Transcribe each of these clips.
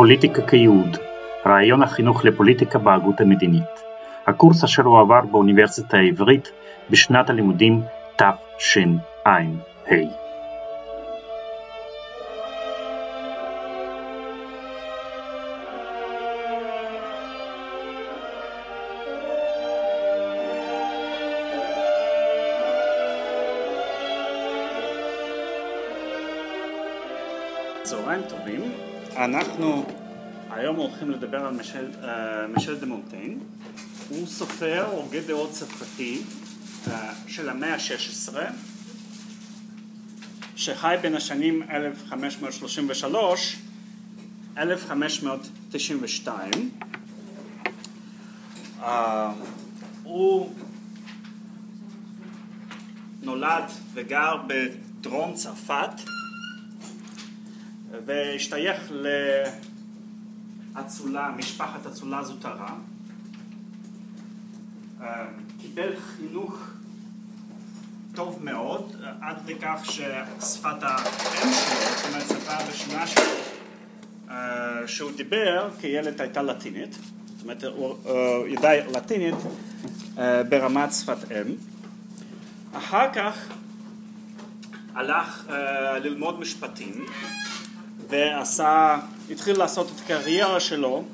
פוליטיקה כייעוד, רעיון החינוך לפוליטיקה בהגות המדינית. הקורס אשר הועבר באוניברסיטה העברית בשנת הלימודים תשע"ה. אנחנו היום הולכים לדבר על משל, uh, משל דה מונטיין, הוא סופר הוגה דעות צרפתי uh, של המאה ה-16 שחי בין השנים 1533 1592 uh, הוא נולד וגר בדרום צרפת והשתייך לאצולה, משפחת אצולה זוטרה. אה, קיבל חינוך טוב מאוד, עד לכך ששפת האם שלו, זאת אומרת שפה הראשונה שלו, אה, שהוא דיבר כילד הייתה לטינית, זאת אומרת הוא אה, ידע לטינית ברמת שפת אם. אחר כך הלך ללמוד משפטים ועשה, התחיל לעשות את הקריירה שלו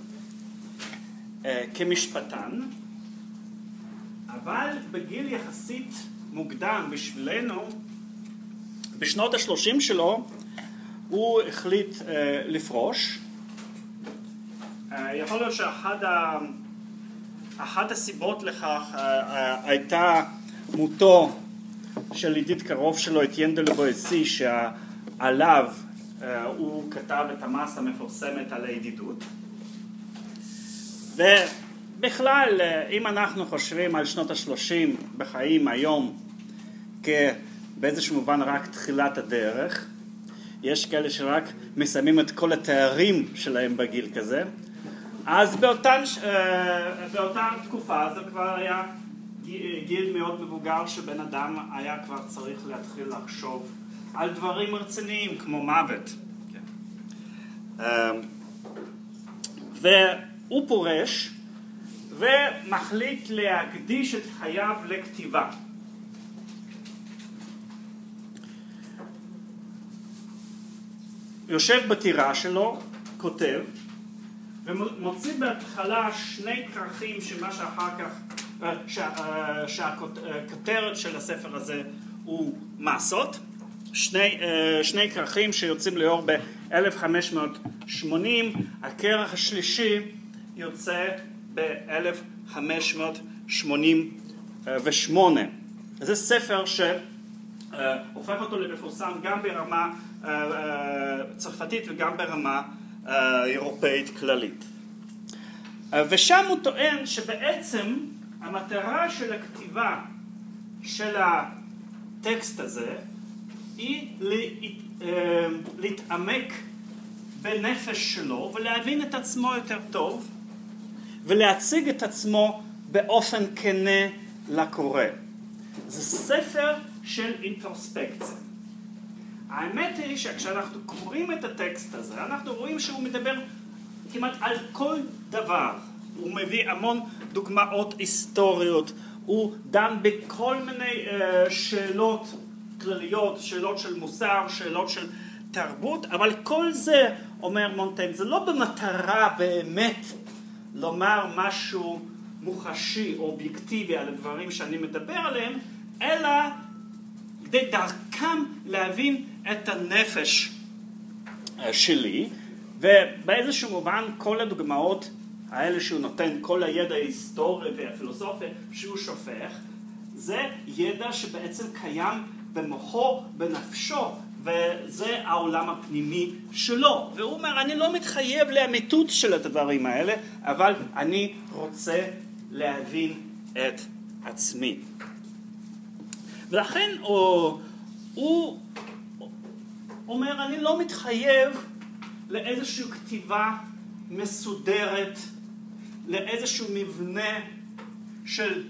אה, כמשפטן, אבל בגיל יחסית מוקדם בשבילנו, בשנות השלושים שלו, הוא החליט אה, לפרוש. אה, יכול להיות שאחת הסיבות לכך הייתה מותו של ידיד קרוב שלו, את ינדל בויסי, שעליו הוא כתב את המסה המפורסמת על הידידות. ובכלל אם אנחנו חושבים על שנות השלושים בחיים היום כבאיזשהו מובן רק תחילת הדרך יש כאלה שרק מסיימים את כל התארים שלהם בגיל כזה אז באותן, אה, באותה תקופה זה כבר היה גיל מאוד מבוגר שבן אדם היה כבר צריך להתחיל לחשוב על דברים רציניים כמו מוות. אמ, והוא פורש ומחליט להקדיש את חייו לכתיבה. יושב בטירה שלו, כותב, ומוציא בהתחלה שני כרכים שמה שאחר כך, אה, אה, שהכותרת של הספר הזה הוא מעשות, שני, אה, שני כרכים שיוצאים לאור ב-1580, הכרך השלישי יוצא ב-1588. זה ספר שהופך אותו למפורסם גם ברמה אה, אה, צרפתית וגם ברמה אירופאית כללית. ושם הוא טוען שבעצם המטרה של הכתיבה של הטקסט הזה היא אה, להתעמק בנפש שלו ולהבין את עצמו יותר טוב ולהציג את עצמו באופן כנה לקורא. זה ספר של אינטרוספקציה. האמת היא שכשאנחנו קוראים את הטקסט הזה אנחנו רואים שהוא מדבר כמעט על כל דבר. הוא מביא המון דוגמאות היסטוריות, הוא דן בכל מיני uh, שאלות כלליות, שאלות של מוסר, שאלות של תרבות, אבל כל זה, אומר מונטיין, זה לא במטרה באמת לומר משהו מוחשי או אובייקטיבי על הדברים שאני מדבר עליהם, אלא כדי דרכם להבין את הנפש אה, שלי, ובאיזשהו מובן כל הדוגמאות האלה שהוא נותן, כל הידע ההיסטורי והפילוסופי שהוא שופך, זה ידע שבעצם קיים במוחו, בנפשו, וזה העולם הפנימי שלו. והוא אומר, אני לא מתחייב לאמיתות של הדברים האלה, אבל אני רוצה להבין את עצמי. ולכן הוא, הוא אומר, אני לא מתחייב לאיזושהי כתיבה מסודרת, לאיזשהו מבנה של,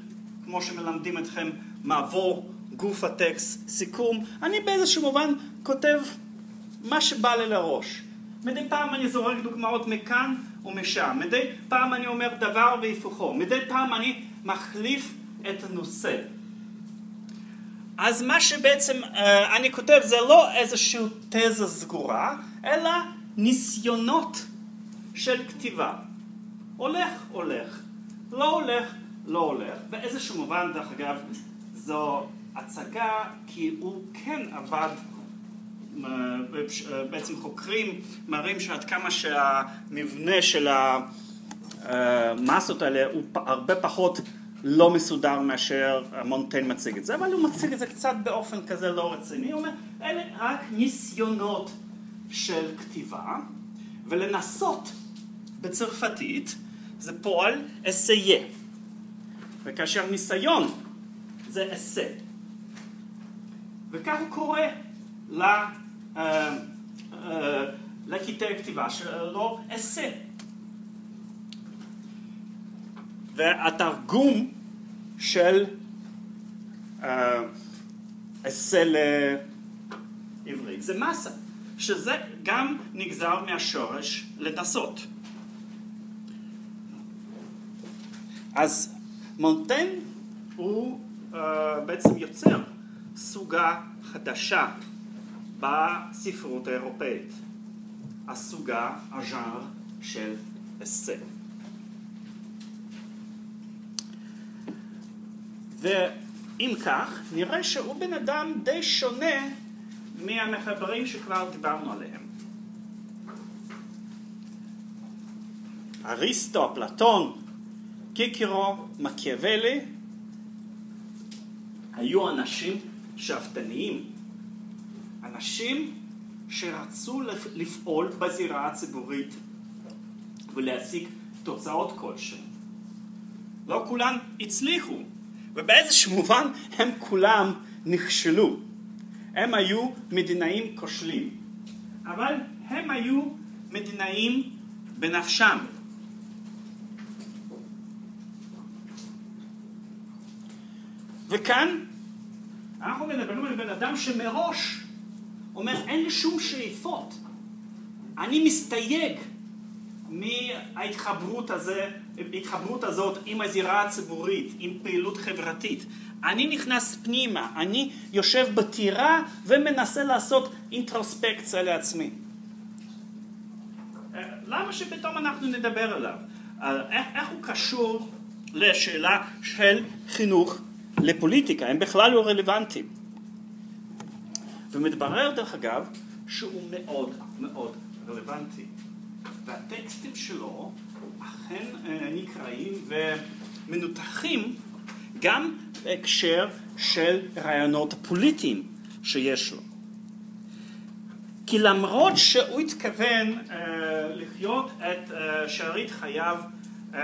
כמו שמלמדים אתכם, מבוא גוף הטקסט, סיכום, אני באיזשהו מובן כותב מה שבא לי לראש. מדי פעם אני זורק דוגמאות מכאן ומשם, מדי פעם אני אומר דבר והיפוכו, מדי פעם אני מחליף את הנושא. אז מה שבעצם אה, אני כותב זה לא איזושהי תזה סגורה, אלא ניסיונות של כתיבה. הולך, הולך, לא הולך, לא הולך. באיזשהו מובן, דרך אגב, זו הצגה כי הוא כן עבד אה, בעצם חוקרים מראים שעד כמה שהמבנה של המסות האלה הוא הרבה פחות לא מסודר מאשר מונטיין מציג את זה, אבל הוא מציג את זה קצת באופן כזה לא רציני, הוא אומר, אלה רק ניסיונות של כתיבה, ולנסות בצרפתית זה פועל אסיה, וכאשר ניסיון זה אסה, וכך הוא קורא אה, אה, לקטעי הכתיבה שלו אסה. והתרגום של אה, אסה לעברית זה מסה, שזה גם נגזר מהשורש לנסות. אז מונטן הוא uh, בעצם יוצר סוגה חדשה בספרות האירופאית, הסוגה, הז'אר של אסה. ואם כך, נראה שהוא בן אדם די שונה מהמחברים שכבר דיברנו עליהם. אריסטו, אפלטון, קיקירו, מקיאוולי, היו אנשים שאפתניים, אנשים שרצו לפעול בזירה הציבורית ולהשיג תוצאות כלשהן. לא כולם הצליחו, ובאיזשהו מובן הם כולם נכשלו. הם היו מדינאים כושלים, אבל הם היו מדינאים בנפשם. וכאן אנחנו מדברים על בן אדם שמראש אומר אין לי שום שאיפות, אני מסתייג מההתחברות הזה, ההתחברות הזאת עם הזירה הציבורית, עם פעילות חברתית. אני נכנס פנימה, אני יושב בטירה ומנסה לעשות אינטרוספקציה לעצמי. אה, למה שפתאום אנחנו נדבר עליו? איך, איך הוא קשור לשאלה של חינוך לפוליטיקה, הם בכלל לא רלוונטיים. ומתברר דרך אגב שהוא מאוד מאוד רלוונטי. והטקסטים שלו אכן אה, נקראים ומנותחים גם בהקשר של רעיונות פוליטיים שיש לו. כי למרות שהוא התכוון uh, לחיות את uh, שארית חייו uh,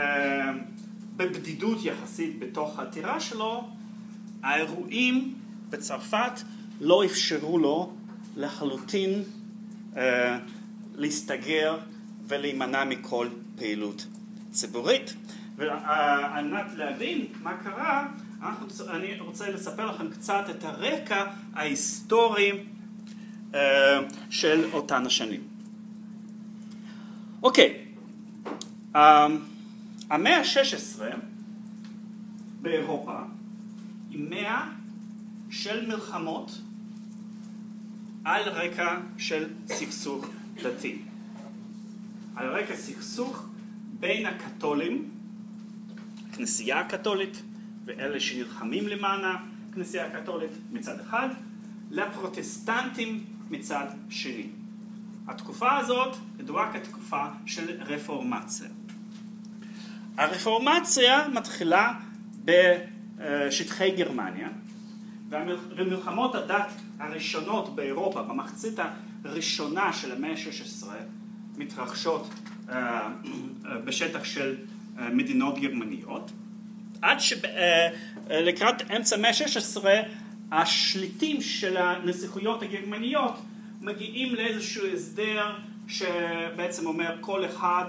בבדידות יחסית בתוך הטירה שלו, האירועים בצרפת לא אפשרו לו לחלוטין uh, להסתגר ולהימנע מכל פעילות ציבורית. ועל מנת להבין מה קרה, אנחנו, אני רוצה לספר לכם קצת את הרקע ההיסטורי uh, של אותן השנים. אוקיי, um, המאה ה-16 באירופה היא מאה של מלחמות על רקע של סכסוך דתי. על רקע סכסוך בין הקתולים, הכנסייה הקתולית ואלה שנלחמים למען הכנסייה הקתולית מצד אחד, לפרוטסטנטים מצד שני. התקופה הזאת ידועה כתקופה של רפורמציה. הרפורמציה מתחילה בשטחי גרמניה, ומלחמות הדת הראשונות באירופה, במחצית הראשונה של המאה ה-16, מתרחשות uh, uh, בשטח של מדינות גרמניות, עד שלקראת אמצע המאה ה-16 השליטים של הנסיכויות הגרמניות מגיעים לאיזשהו הסדר שבעצם אומר כל אחד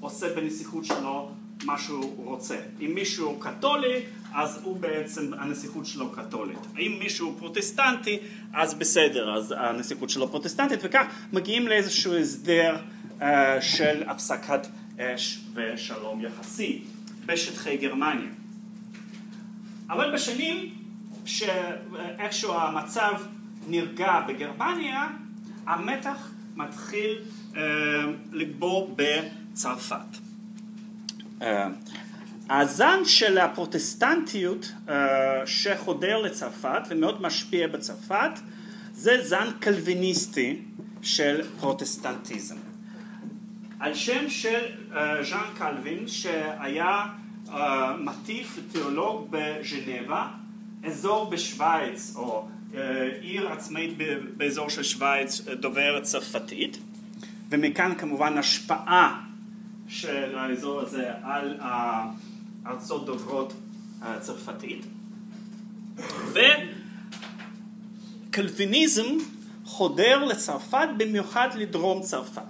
עושה בנסיכות שלו מה שהוא רוצה. אם מישהו קתולי, אז הוא בעצם, הנסיכות שלו קתולית. אם מישהו פרוטסטנטי, אז בסדר, אז הנסיכות שלו פרוטסטנטית, וכך מגיעים לאיזשהו הסדר אה, של הפסקת אש ושלום יחסי בשטחי גרמניה. אבל בשנים שאיכשהו המצב נרגע בגרמניה, המתח מתחיל אה, לגבור בצרפת. אה, הזן של הפרוטסטנטיות אה, שחודר לצרפת ומאוד משפיע בצרפת זה זן קלוויניסטי של פרוטסטנטיזם. על שם של אה, ז'אן קלווין שהיה אה, מטיף תיאולוג בז'נבה, אזור בשוויץ או עיר עצמאית באזור של שוויץ דובר צרפתית ומכאן כמובן השפעה של האזור הזה על ארצות דוברות צרפתית. וקלוויניזם חודר לצרפת במיוחד לדרום צרפת.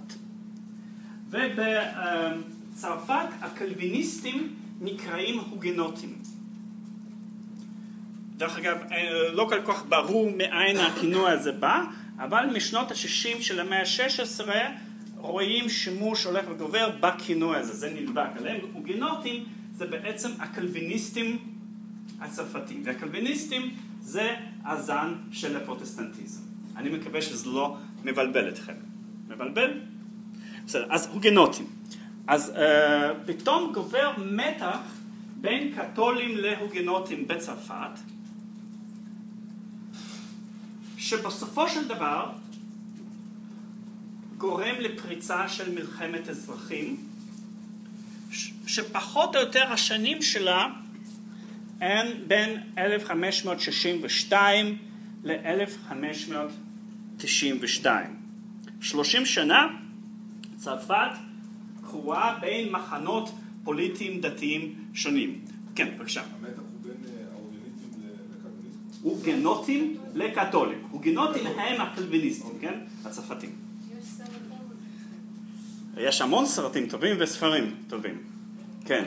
ובצרפת הקלוויניסטים נקראים הוגנוטים. דרך אגב לא כל כך ברור מאין הכינוי הזה בא אבל משנות ה-60 של המאה ה-16 רואים שימוש הולך וגובר בכינוי הזה, זה נדבק עליהם. הוגנוטים זה בעצם הקלוויניסטים הצרפתים, והקלוויניסטים זה הזן של הפרוטסטנטיזם. אני מקווה שזה לא מבלבל אתכם. מבלבל? בסדר, אז הוגנוטים. אז uh, פתאום גובר מתח בין קתולים להוגנוטים בצרפת, שבסופו של דבר גורם לפריצה של מלחמת אזרחים, שפחות או יותר השנים שלה הן בין 1562 ל-1592. 30 שנה צרפת קרואה בין מחנות פוליטיים דתיים שונים. כן, בבקשה. המתח הוא בין אה, האורגניסטים לקלוויניסטים? הוגנוטים לקתולים. הוגנוטים הם הקלוויניסטים, כן? הצרפתים. יש המון סרטים טובים וספרים טובים, כן.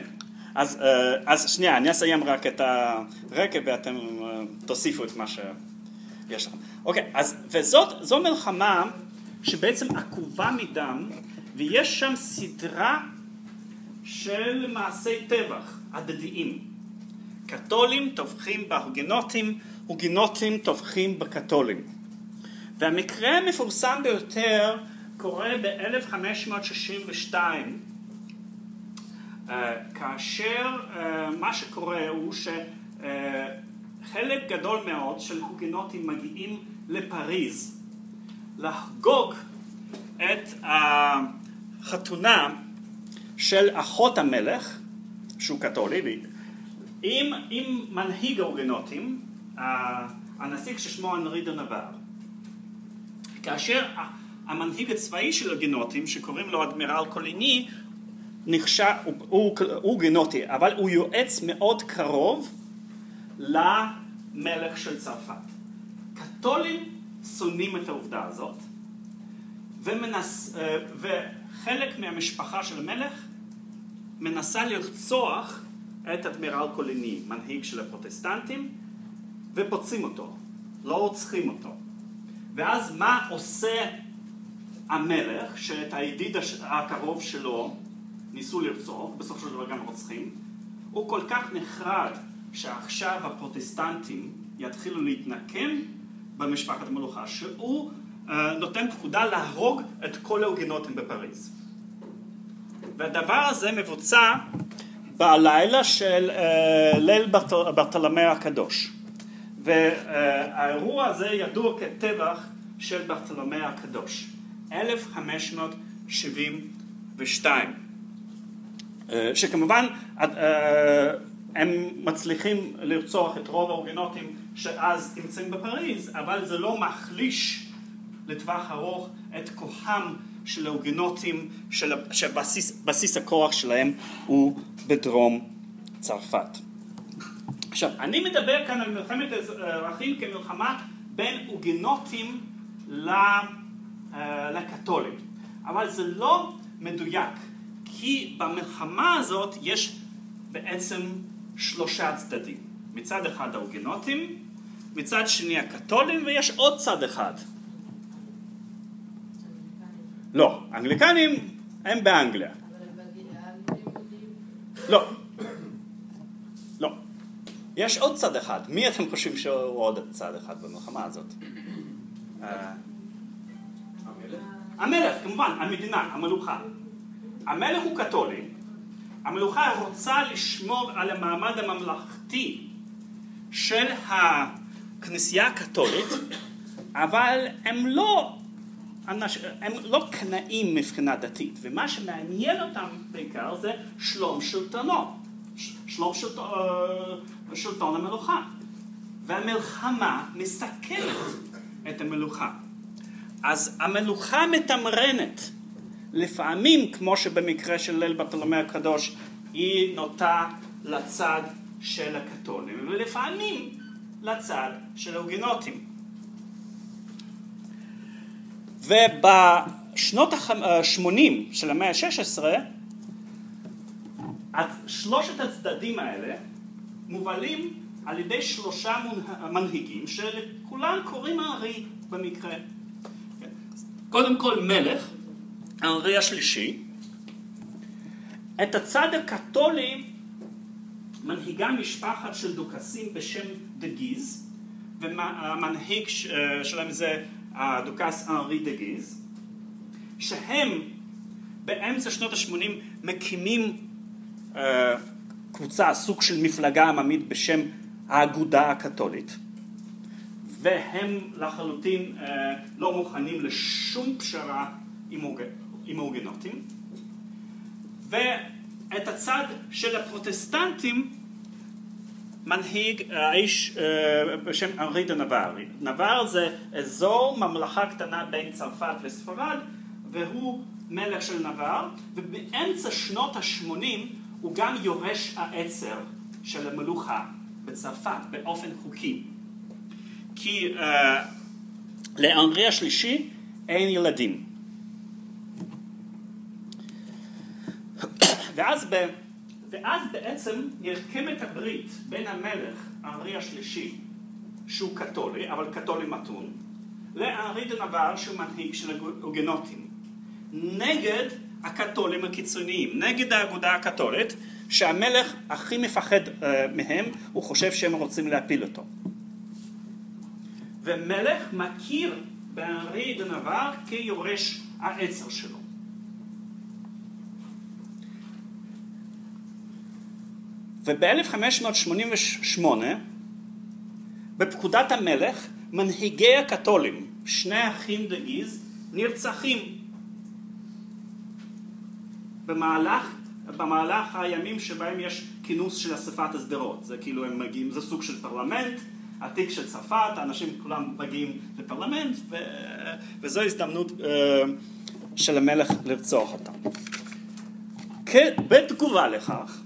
אז, אה, אז שנייה, אני אסיים רק את הרקע ואתם אה, תוסיפו את מה שיש לכם. אוקיי, אז וזאת, זו מלחמה שבעצם עקובה מדם ויש שם סדרה של מעשי טבח הדדיים. קתולים טובחים בהוגנוטים, הוגנוטים טובחים בקתולים. והמקרה המפורסם ביותר קורה ב-1562. אה, כאשר אה, מה שקורה הוא שחלק גדול מאוד של הוגנוטים מגיעים לפריז לחגוג את החתונה של אחות המלך שהוא קתולי עם, עם מנהיג ההוגנוטים הנסיך ששמו אנרי דנבר כאשר המנהיג הצבאי של הגנוטים, שקוראים לו אדמירל קוליני, נחשב, הוא, הוא, הוא גנוטי, אבל הוא יועץ מאוד קרוב למלך של צרפת. קתולים שונאים את העובדה הזאת, ומנס, אה, וחלק מהמשפחה של המלך מנסה לרצוח את אדמירל קוליני, מנהיג של הפרוטסטנטים, ופוצעים אותו, לא רוצחים אותו. ואז מה עושה המלך, שאת הידיד הקרוב שלו ניסו לרצוח, בסופו של דבר גם רוצחים, הוא כל כך נחרד שעכשיו הפרוטסטנטים יתחילו להתנקם במשפחת המלוכה, שהוא uh, נותן פקודה להרוג את כל ההוגנותים בפריז. והדבר הזה מבוצע בלילה של uh, ליל ברטלמא הקדוש. והאירוע הזה ידוע כטבח של ברטלמא הקדוש. 1572 אה, שכמובן אה, הם מצליחים לרצוח את רוב האורגנוטים שאז נמצאים בפריז אבל זה לא מחליש לטווח ארוך את כוחם של האורגנוטים שבסיס הכוח שלהם הוא בדרום צרפת. עכשיו אני מדבר כאן על מלחמת אזרחים כמלחמה בין אוגנוטים ל... אה, לקתולים. אבל זה לא מדויק, כי במלחמה הזאת יש בעצם שלושה צדדים. מצד אחד ההוגנוטים, מצד שני הקתולים, ויש עוד צד אחד. לא, האנגליקנים הם באנגליה. לא. לא. יש עוד צד אחד. מי אתם חושבים שהוא עוד צד אחד במלחמה הזאת? המלך? כמובן, המדינה, המלוכה. המלך הוא קתולי, המלוכה רוצה לשמור על המעמד הממלכתי של הכנסייה הקתולית, אבל הם לא, אנש, הם לא קנאים מבחינה דתית, ומה שמעניין אותם בעיקר זה שלום שלטונו, שלום שלט, אה, שלטון המלוכה. והמלחמה מסכנת את המלוכה. אז המלוכה מתמרנת. לפעמים, כמו שבמקרה של ליל ברטולומא הקדוש, היא נוטה לצד של הקתולים, ולפעמים לצד של ההוגנוטים. ובשנות ה-80 של המאה ה-16, שלושת הצדדים האלה מובלים על ידי שלושה מנהיגים שלכולם קוראים הארי במקרה. קודם כל מלך, הארי השלישי. את הצד הקתולי מנהיגה משפחת של דוכסים בשם דגיז, והמנהיג שלהם זה הדוכס אנרי דגיז, שהם באמצע שנות ה-80 מקימים uh, קבוצה, סוג של מפלגה עממית בשם האגודה הקתולית, והם לחלוטין uh, לא מוכנים לשום פשרה עם, הוג... עם ההוגנוטים, ואת הצד של הפרוטסטנטים מנהיג האיש בשם אנרי דה נבר. נבר זה אזור ממלכה קטנה בין צרפת וספרד, והוא מלך של נבר, ובאמצע שנות ה-80 הוא גם יורש העצר של המלוכה בצרפת באופן חוקי. כי uh, לאנרי השלישי אין ילדים. ואז, ב, ואז בעצם נרקמת הברית בין המלך אנרי השלישי, שהוא קתולי, אבל קתולי מתון, לאנרי דה נבר שהוא מנהיג של ההוגנוטים, נגד הקתולים הקיצוניים, נגד האגודה הקתולית, שהמלך הכי מפחד uh, מהם, הוא חושב שהם רוצים להפיל אותו. ומלך מכיר באנרי דה נבר כיורש העצר שלו. וב-1588, בפקודת המלך, מנהיגי הקתולים, שני אחים דגיז, נרצחים במהלך, במהלך הימים שבהם יש כינוס של אספת השדרות. זה כאילו הם מגיעים, זה סוג של פרלמנט, עתיק של צרפת, האנשים כולם מגיעים לפרלמנט, ו... וזו הזדמנות uh, של המלך לרצוח אותם. בתגובה לכך,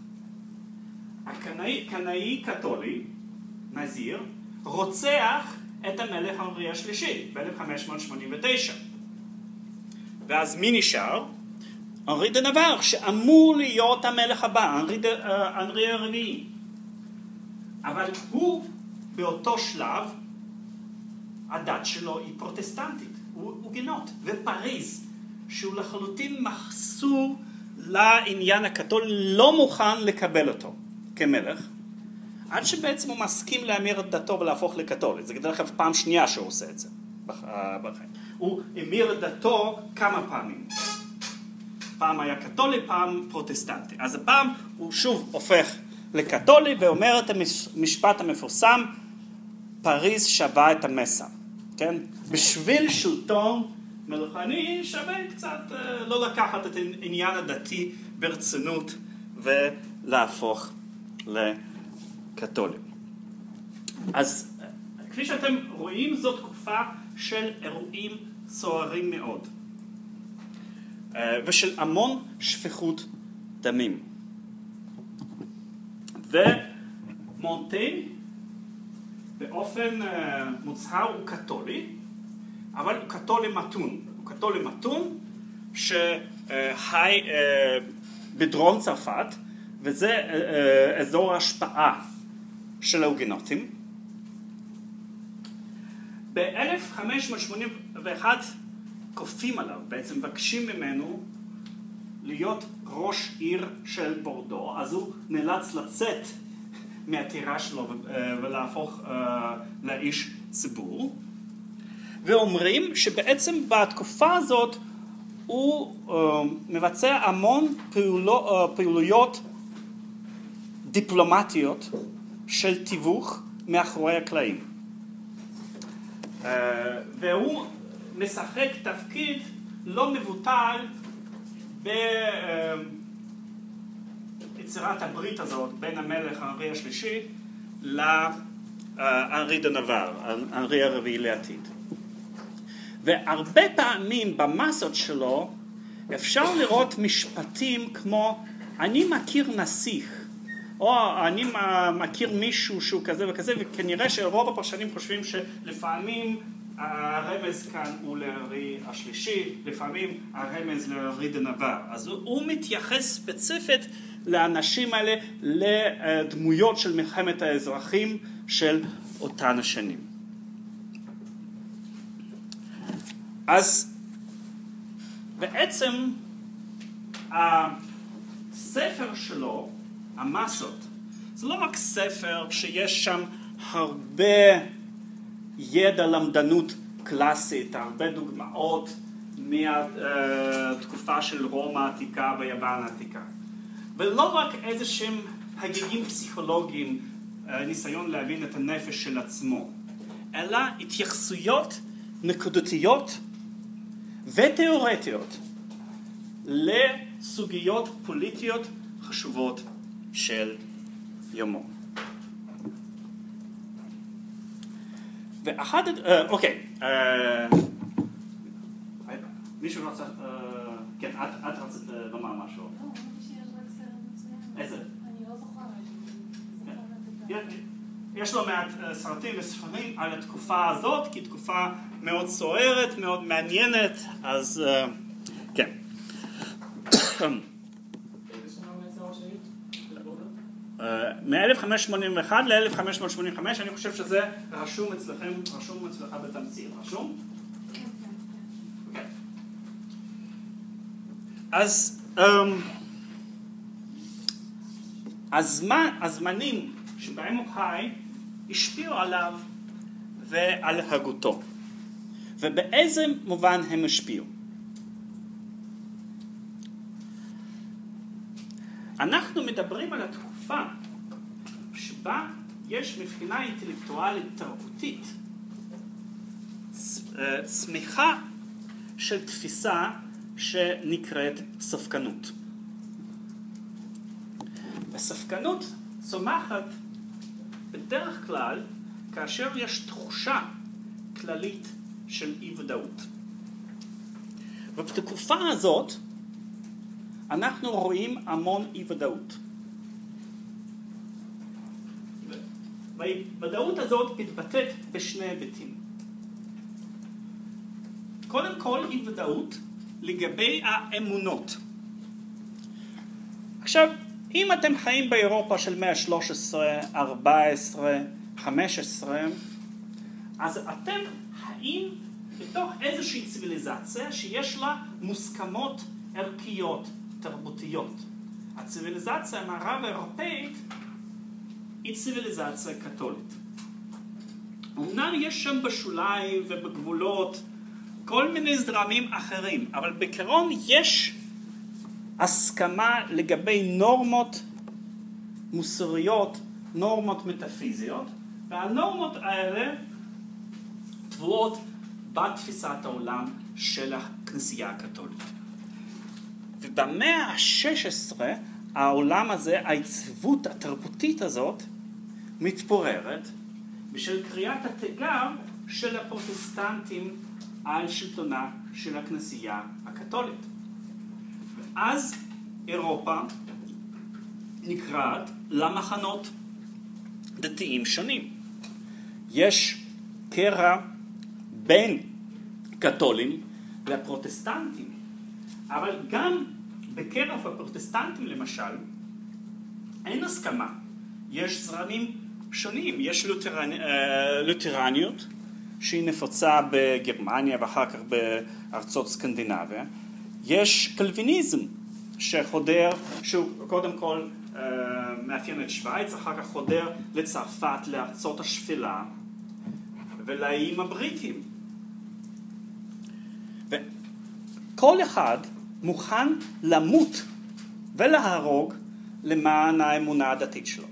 הקנאי, קנאי קתולי, נזיר, רוצח את המלך אנרי השלישי ב-1589. ואז מי נשאר? אנרי דה נבר, שאמור להיות המלך הבא, אנרי, דה, אנרי הרביעי. אבל הוא באותו שלב, הדת שלו היא פרוטסטנטית, הוא הוגנות, ופריז, שהוא לחלוטין מחסור לעניין הקתולי, לא מוכן לקבל אותו כמלך, עד שבעצם הוא מסכים להמיר את דתו ולהפוך לקתולי. זה דרך אגב פעם שנייה שהוא עושה את זה בחיים. הוא המיר את דתו כמה פעמים. פעם היה קתולי, פעם פרוטסטנטי. אז הפעם הוא שוב הופך לקתולי ואומר את המשפט המפורסם, פריז שווה את המסה. כן? בשביל שלטון מלוכני שווה קצת לא לקחת את העניין הדתי ברצינות ולהפוך לקתולים. אז כפי שאתם רואים זו תקופה של אירועים סוערים מאוד ושל המון שפיכות דמים. ומונטיין באופן מוצהר הוא קתולי, אבל הוא קתולי מתון. הוא קתולי מתון שחי בדרום צרפת וזה אזור ההשפעה של ההוגנותים. ב-1581 כופים עליו, בעצם מבקשים ממנו להיות ראש עיר של בורדו, אז הוא נאלץ לצאת מהטירה שלו ולהפוך לאיש ציבור. ואומרים שבעצם בתקופה הזאת הוא מבצע המון פעולו, פעולויות דיפלומטיות של תיווך מאחורי הקלעים. והוא משחק תפקיד לא מבוטל ביצירת הברית הזאת בין המלך הארי השלישי לארי דנבר, הארי הרביעי לעתיד. והרבה פעמים במסות שלו אפשר לראות משפטים כמו אני מכיר נסיך או אני מכיר מישהו שהוא כזה וכזה וכנראה שרוב הפרשנים חושבים שלפעמים הרמז כאן הוא לארי השלישי, לפעמים הרמז לארי דנבר. אז הוא מתייחס ספציפית לאנשים האלה, לדמויות של מלחמת האזרחים של אותן השנים. אז בעצם הספר שלו, המסות, זה לא רק ספר שיש שם הרבה ידע למדנות קלאסית, הרבה דוגמאות מהתקופה של רומא העתיקה ויוון העתיקה. ולא רק איזה שהם הגיגים פסיכולוגיים, ניסיון להבין את הנפש של עצמו, אלא התייחסויות נקודתיות ותיאורטיות לסוגיות פוליטיות חשובות של יומו. ואחד, אה, אוקיי, אה, מישהו רוצה, אה, כן, את רצית לומר משהו. לא, איזה? אני לא זוכרת. יש לא מעט סרטים וספרים על התקופה הזאת, כי תקופה מאוד סוערת, מאוד מעניינת, אז כן. מ-1581 ל-1585, אני חושב שזה רשום אצלכם, רשום אצלך בתמצית, רשום? כן. אז הזמן, הזמנים שבהם הוא חי השפיעו עליו ועל הגותו. ובאיזה מובן הם השפיעו? אנחנו מדברים על התקופה שבה יש מבחינה אינטלקטואלית תרבותית צמיחה של תפיסה שנקראת ספקנות. הספקנות צומחת בדרך כלל כאשר יש תחושה כללית של אי ודאות. ובתקופה הזאת אנחנו רואים המון אי ודאות. והוודאות הזאת מתבטאת בשני היבטים. קודם כל אי ודאות לגבי האמונות. עכשיו, אם אתם חיים באירופה של מאה ה-13, 14, 15, אז אתם חיים בתוך איזושהי ציוויליזציה שיש לה מוסכמות ערכיות, תרבותיות. הציוויליזציה המערב האירופאית היא ציוויליזציה קתולית. אמנם יש שם בשוליים ובגבולות כל מיני זרמים אחרים, אבל בעיקרון יש הסכמה לגבי נורמות מוסריות, נורמות מטאפיזיות, והנורמות האלה טבועות בתפיסת העולם של הכנסייה הקתולית. ובמאה ה-16 העולם הזה, היציבות התרבותית הזאת, מתפוררת בשל קריאת התיגר של הפרוטסטנטים על שלטונה של הכנסייה הקתולית. ואז אירופה נקראת למחנות דתיים שונים. יש קרע בין קתולים לפרוטסטנטים, אבל גם בקרב הפרוטסטנטים למשל אין הסכמה. יש זרמים שונים. יש לותרנ... אה, לותרניות שהיא נפוצה בגרמניה ואחר כך בארצות סקנדינביה. יש קלוויניזם שחודר, שהוא קודם כל אה, מאפיין את שווייץ, אחר כך חודר לצרפת, לארצות השפלה ולאיים הבריטים. וכל אחד מוכן למות ולהרוג למען האמונה הדתית שלו.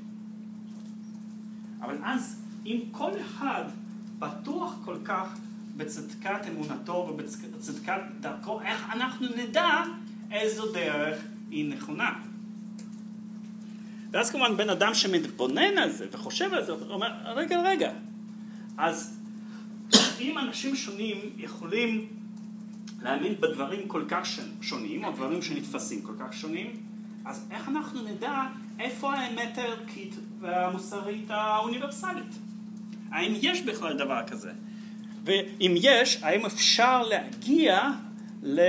אבל אז אם כל אחד בטוח כל כך בצדקת אמונתו ובצדקת דרכו, איך אנחנו נדע איזו דרך היא נכונה? ואז כמובן בן אדם שמתבונן על זה וחושב על זה, אומר, רגע, רגע, אז אם אנשים שונים יכולים להאמין בדברים כל כך שונים, או דברים שנתפסים כל כך שונים, אז איך אנחנו נדע איפה האמת הערכית והמוסרית האוניברסלית? האם יש בכלל דבר כזה? ואם יש, האם אפשר להגיע ל...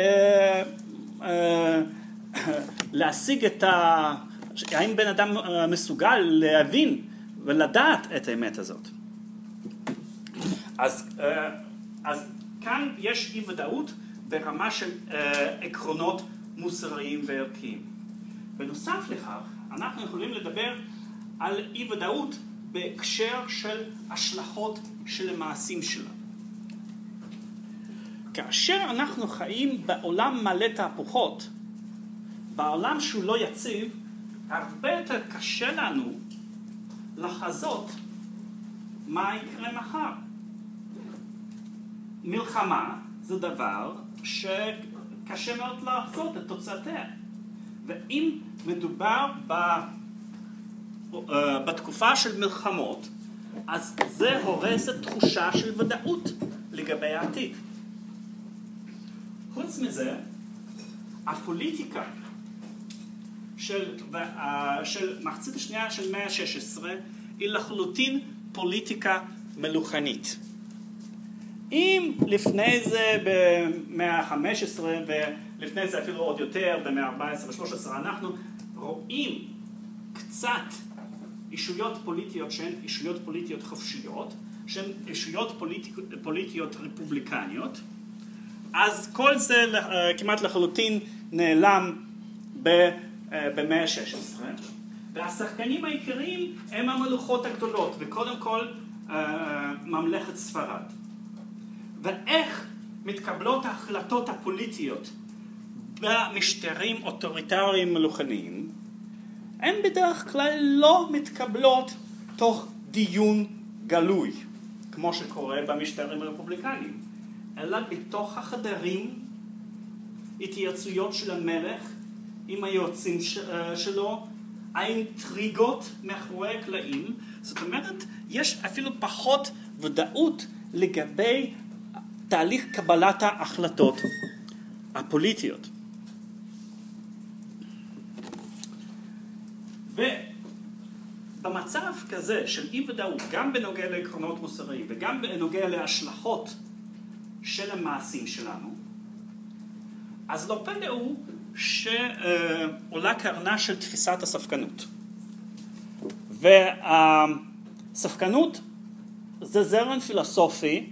אה, להשיג את ה... האם בן אדם אה, מסוגל להבין ולדעת את האמת הזאת? אז, אה, אז כאן יש אי ודאות ברמה של עקרונות מוסריים וערכיים. בנוסף לכך, אנחנו יכולים לדבר על אי ודאות בהקשר של השלכות של המעשים שלה. כאשר אנחנו חיים בעולם מלא תהפוכות, בעולם שהוא לא יציב, הרבה יותר קשה לנו לחזות מה יקרה מחר. מלחמה זה דבר שקשה מאוד לחזות את תוצאתיה. ואם מדובר ב... אה, בתקופה של מלחמות, אז זה הורס את תחושה של ודאות לגבי העתיד. חוץ מזה, הפוליטיקה של, אה, של מחצית השנייה של מאה ה-16 היא לחלוטין פוליטיקה מלוכנית. אם לפני זה במאה ה-15 ולפני זה אפילו עוד יותר במאה ה-14 ו-13 אנחנו רואים קצת אישויות פוליטיות שהן אישויות פוליטיות חופשיות, שהן אישויות פוליט... פוליטיות רפובליקניות, אז כל זה אה, כמעט לחלוטין נעלם אה, במאה ה-16, והשחקנים העיקריים הם המלוכות הגדולות, וקודם כל אה, ממלכת ספרד. ואיך מתקבלות ההחלטות הפוליטיות במשטרים אוטוריטריים מלוכניים, הן בדרך כלל לא מתקבלות תוך דיון גלוי, כמו שקורה במשטרים הרפובליקניים, אלא בתוך החדרים התייעצויות של המלך עם היועצים אה, שלו, האינטריגות מאחורי הקלעים, זאת אומרת, יש אפילו פחות ודאות לגבי תהליך קבלת ההחלטות הפוליטיות. ובמצב כזה של אי ודאות, גם בנוגע לעקרונות מוסריים וגם בנוגע להשלכות של המעשים שלנו, אז לא פלא הוא שעולה קרנה של תפיסת הספקנות. והספקנות זה זרם פילוסופי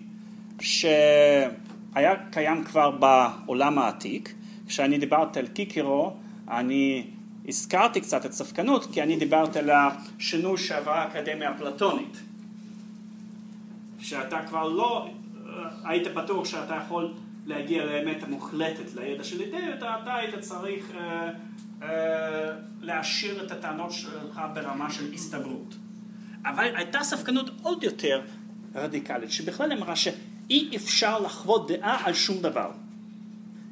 שהיה קיים כבר בעולם העתיק. כשאני דיברתי על קיקרו, אני הזכרתי קצת את ספקנות, כי אני דיברתי על השינוי שעברה האקדמיה הפלטונית. שאתה כבר לא היית בטוח שאתה יכול להגיע לאמת המוחלטת, לידע של אידאות, אתה היית צריך אה, אה, להשאיר את הטענות שלך ברמה של הסתברות. אבל הייתה ספקנות עוד יותר רדיקלית, שבכלל אמרה שאי אפשר לחוות דעה על שום דבר.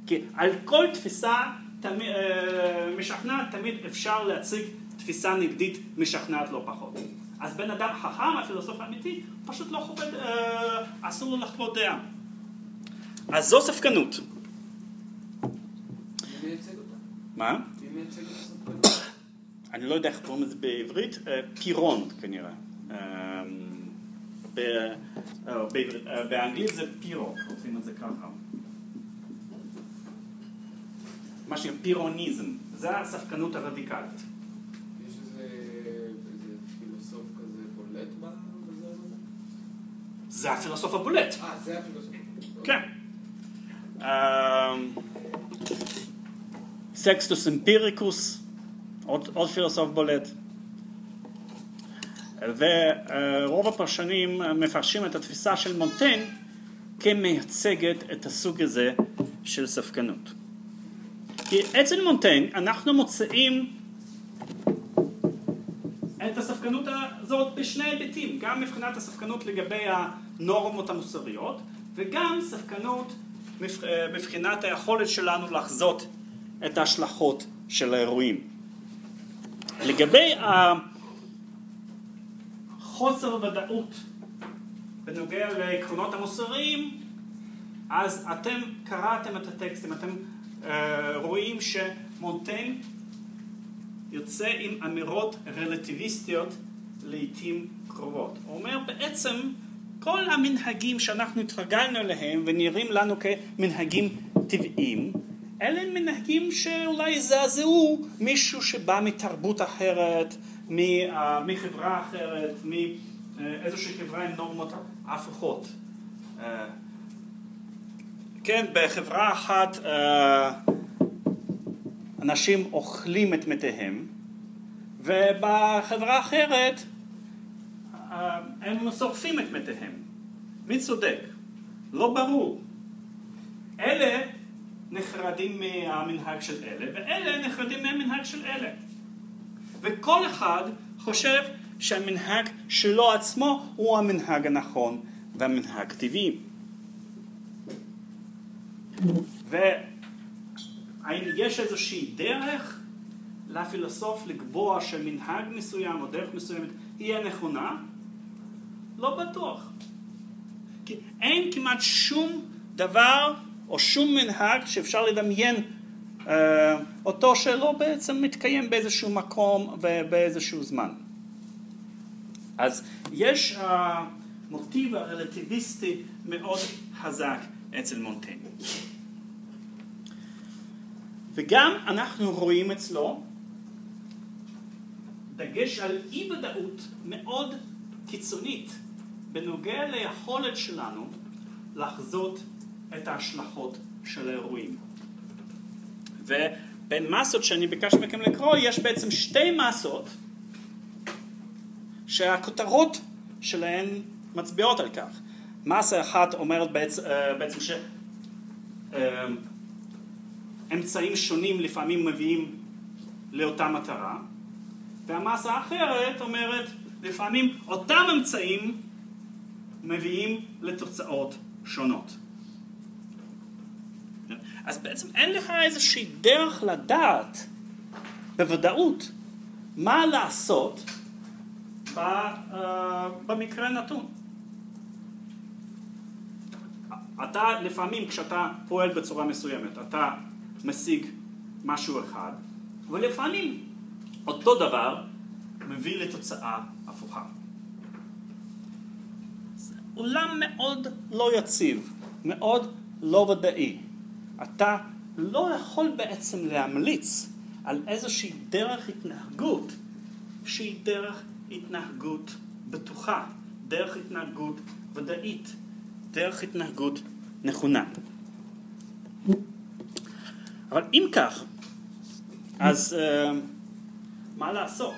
כי על כל תפיסה אה, משכנעת תמיד אפשר להציג תפיסה נגדית משכנעת לא פחות. אז בן אדם חכם, הפילוסוף האמיתי, פשוט לא חובד, אה, אסור לו לחוות דעה. אז זו ספקנות. מה? אני לא יודע איך קוראים לזה בעברית, אה, פירון כנראה. באנגלית זה פירו, כותבים את זה ככה. מה שנקרא פירוניזם, זה הספקנות הרדיקלית. זה הפילוסוף הבולט. אה, זה הפילוסופיה. כן. סקסטוס אמפיריקוס, עוד, עוד פילוסוף בולט. ורוב הפרשנים מפרשים את התפיסה של מונטיין כמייצגת את הסוג הזה של ספקנות. כי אצל מונטיין אנחנו מוצאים את הספקנות הזאת בשני היבטים, גם מבחינת הספקנות לגבי הנורמות המוסריות וגם ספקנות מבחינת היכולת שלנו לחזות את ההשלכות של האירועים. לגבי החוסר ודאות בנוגע לעקרונות המוסריים, אז אתם קראתם את הטקסטים, אתם uh, רואים שמונטיין יוצא עם אמירות רלטיביסטיות לעיתים קרובות. הוא אומר בעצם כל המנהגים שאנחנו התרגלנו אליהם ונראים לנו כמנהגים טבעיים, אלה מנהגים שאולי יזעזעו מישהו שבא מתרבות אחרת, אה, מחברה אחרת, מאיזושהי חברה עם נורמות הפוכות. אה, כן, בחברה אחת אה, אנשים אוכלים את מתיהם, ובחברה אחרת הם שורפים את מתיהם. מי צודק? לא ברור. אלה נחרדים מהמנהג של אלה, ואלה נחרדים מהמנהג של אלה. וכל אחד חושב שהמנהג שלו עצמו הוא המנהג הנכון והמנהג טבעי. והאם יש איזושהי דרך לפילוסוף לקבוע שמנהג מסוים או דרך מסוימת היא הנכונה? לא בטוח. כי אין כמעט שום דבר או שום מנהג שאפשר לדמיין אה, אותו שלא בעצם מתקיים באיזשהו מקום ובאיזשהו זמן. אז יש המוטיב הרלטיביסטי מאוד חזק אצל מונטיין. וגם אנחנו רואים אצלו דגש על אי ודאות מאוד קיצונית בנוגע ליכולת שלנו לחזות את ההשלכות של האירועים. ובין מסות שאני ביקשתי מכם לקרוא, יש בעצם שתי מסות שהכותרות שלהן מצביעות על כך. מסה אחת אומרת בעצם, אה, בעצם שאמצעים אה, שונים לפעמים מביאים לאותה מטרה, והמסה האחרת אומרת לפעמים אותם אמצעים מביאים לתוצאות שונות. אז בעצם אין לך איזושהי דרך לדעת בוודאות מה לעשות אה, במקרה נתון. אתה לפעמים כשאתה פועל בצורה מסוימת אתה משיג משהו אחד ולפעמים אותו דבר מביא לתוצאה הפוכה. עולם מאוד לא יציב, מאוד לא ודאי. אתה לא יכול בעצם להמליץ על איזושהי דרך התנהגות שהיא דרך התנהגות בטוחה, דרך התנהגות ודאית, דרך התנהגות נכונה. אבל אם כך, אז uh, מה לעשות?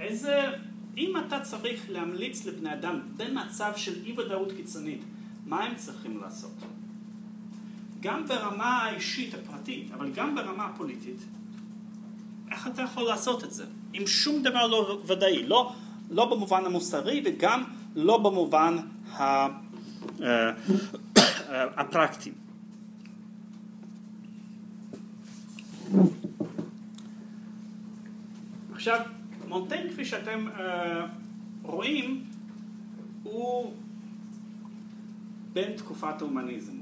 איזה, אם אתה צריך להמליץ לבני אדם במצב של אי ודאות קיצונית, מה הם צריכים לעשות? גם ברמה האישית הפרטית, אבל גם ברמה הפוליטית, איך אתה יכול לעשות את זה? עם שום דבר לא ודאי, לא, לא במובן המוסרי וגם לא במובן ה, אה, הפרקטי. עכשיו, מונטיין, כפי שאתם uh, רואים, הוא בין תקופת ההומניזם.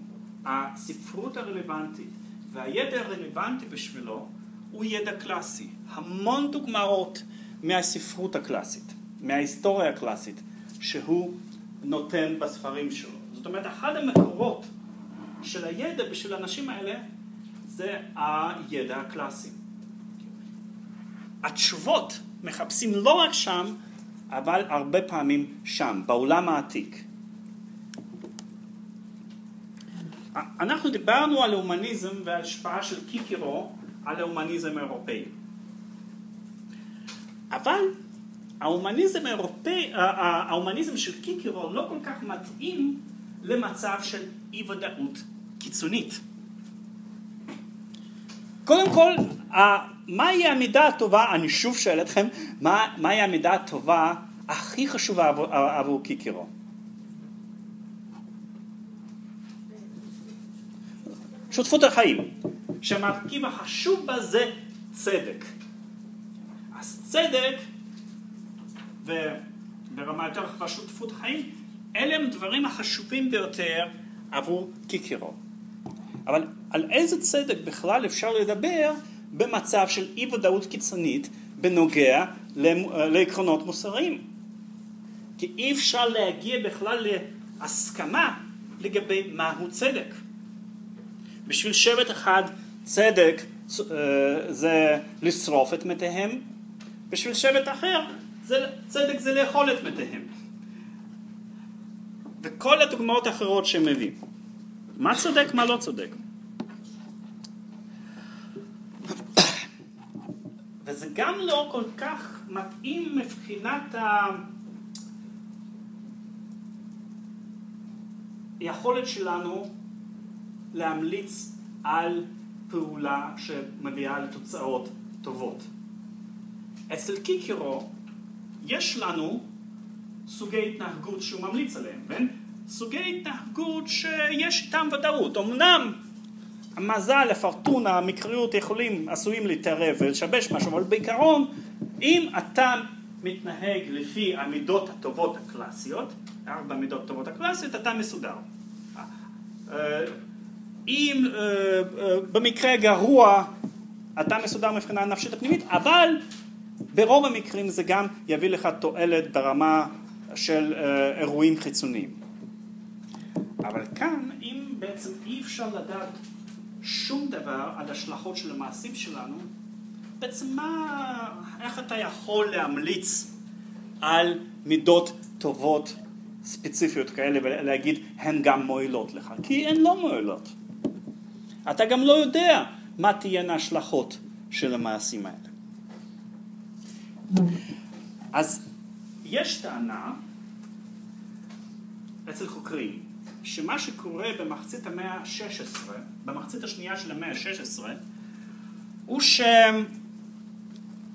הספרות הרלוונטית והידע הרלוונטי בשבילו הוא ידע קלאסי. המון דוגמאות מהספרות הקלאסית, מההיסטוריה הקלאסית, שהוא נותן בספרים שלו. זאת אומרת, אחד המקורות של הידע בשביל האנשים האלה זה הידע הקלאסי. התשובות מחפשים לא רק שם, אבל הרבה פעמים שם, בעולם העתיק. אנחנו דיברנו על ההומניזם וההשפעה של קיקירו על ההומניזם האירופאי. אבל ההומניזם האירופאי, ההומניזם של קיקירו לא כל כך מתאים למצב של אי ודאות קיצונית. קודם כל, מהי המידה הטובה, אני שוב שואל אתכם, מה, מהי המידה הטובה הכי חשובה עבור, עבור קיקירו? שותפות החיים, שהמרכיב החשוב בה זה צדק. אז צדק, וברמה יותר רחבה שותפות חיים, אלה הם דברים החשובים ביותר עבור קיקירו. אבל על איזה צדק בכלל אפשר לדבר במצב של אי ודאות קיצונית בנוגע לעקרונות מוסריים? כי אי אפשר להגיע בכלל להסכמה לגבי מהו צדק. בשביל שבט אחד צדק אה, זה לשרוף את מתיהם, בשביל שבט אחר זה, צדק זה לאכול את מתיהם. וכל הדוגמאות האחרות שהם מביאים. מה צודק, מה לא צודק. וזה גם לא כל כך מתאים מבחינת היכולת שלנו להמליץ על פעולה שמביאה לתוצאות טובות. אצל קיקירו יש לנו סוגי התנהגות שהוא ממליץ עליהם, כן? סוגי התנהגות שיש איתם ודאות. אמנם המזל, הפרטונה, המקריות יכולים, עשויים להתערב ולשבש משהו, אבל בעיקרון, אם אתה מתנהג לפי המידות הטובות הקלאסיות, ארבע מידות הטובות הקלאסיות, אתה מסודר. אה, אם אה, אה, במקרה גרוע אתה מסודר מבחינה נפשית הפנימית, אבל ברוב המקרים זה גם יביא לך תועלת ברמה של אירועים חיצוניים. אבל כאן, אם בעצם אי אפשר לדעת שום דבר על השלכות של המעשים שלנו, בעצם מה, איך אתה יכול להמליץ על מידות טובות ספציפיות כאלה ולהגיד הן גם מועילות לך? כי הן לא מועילות. אתה גם לא יודע מה תהיינה ההשלכות של המעשים האלה. אז יש טענה אצל חוקרים שמה שקורה במחצית המאה ה-16, במחצית השנייה של המאה ה-16, הוא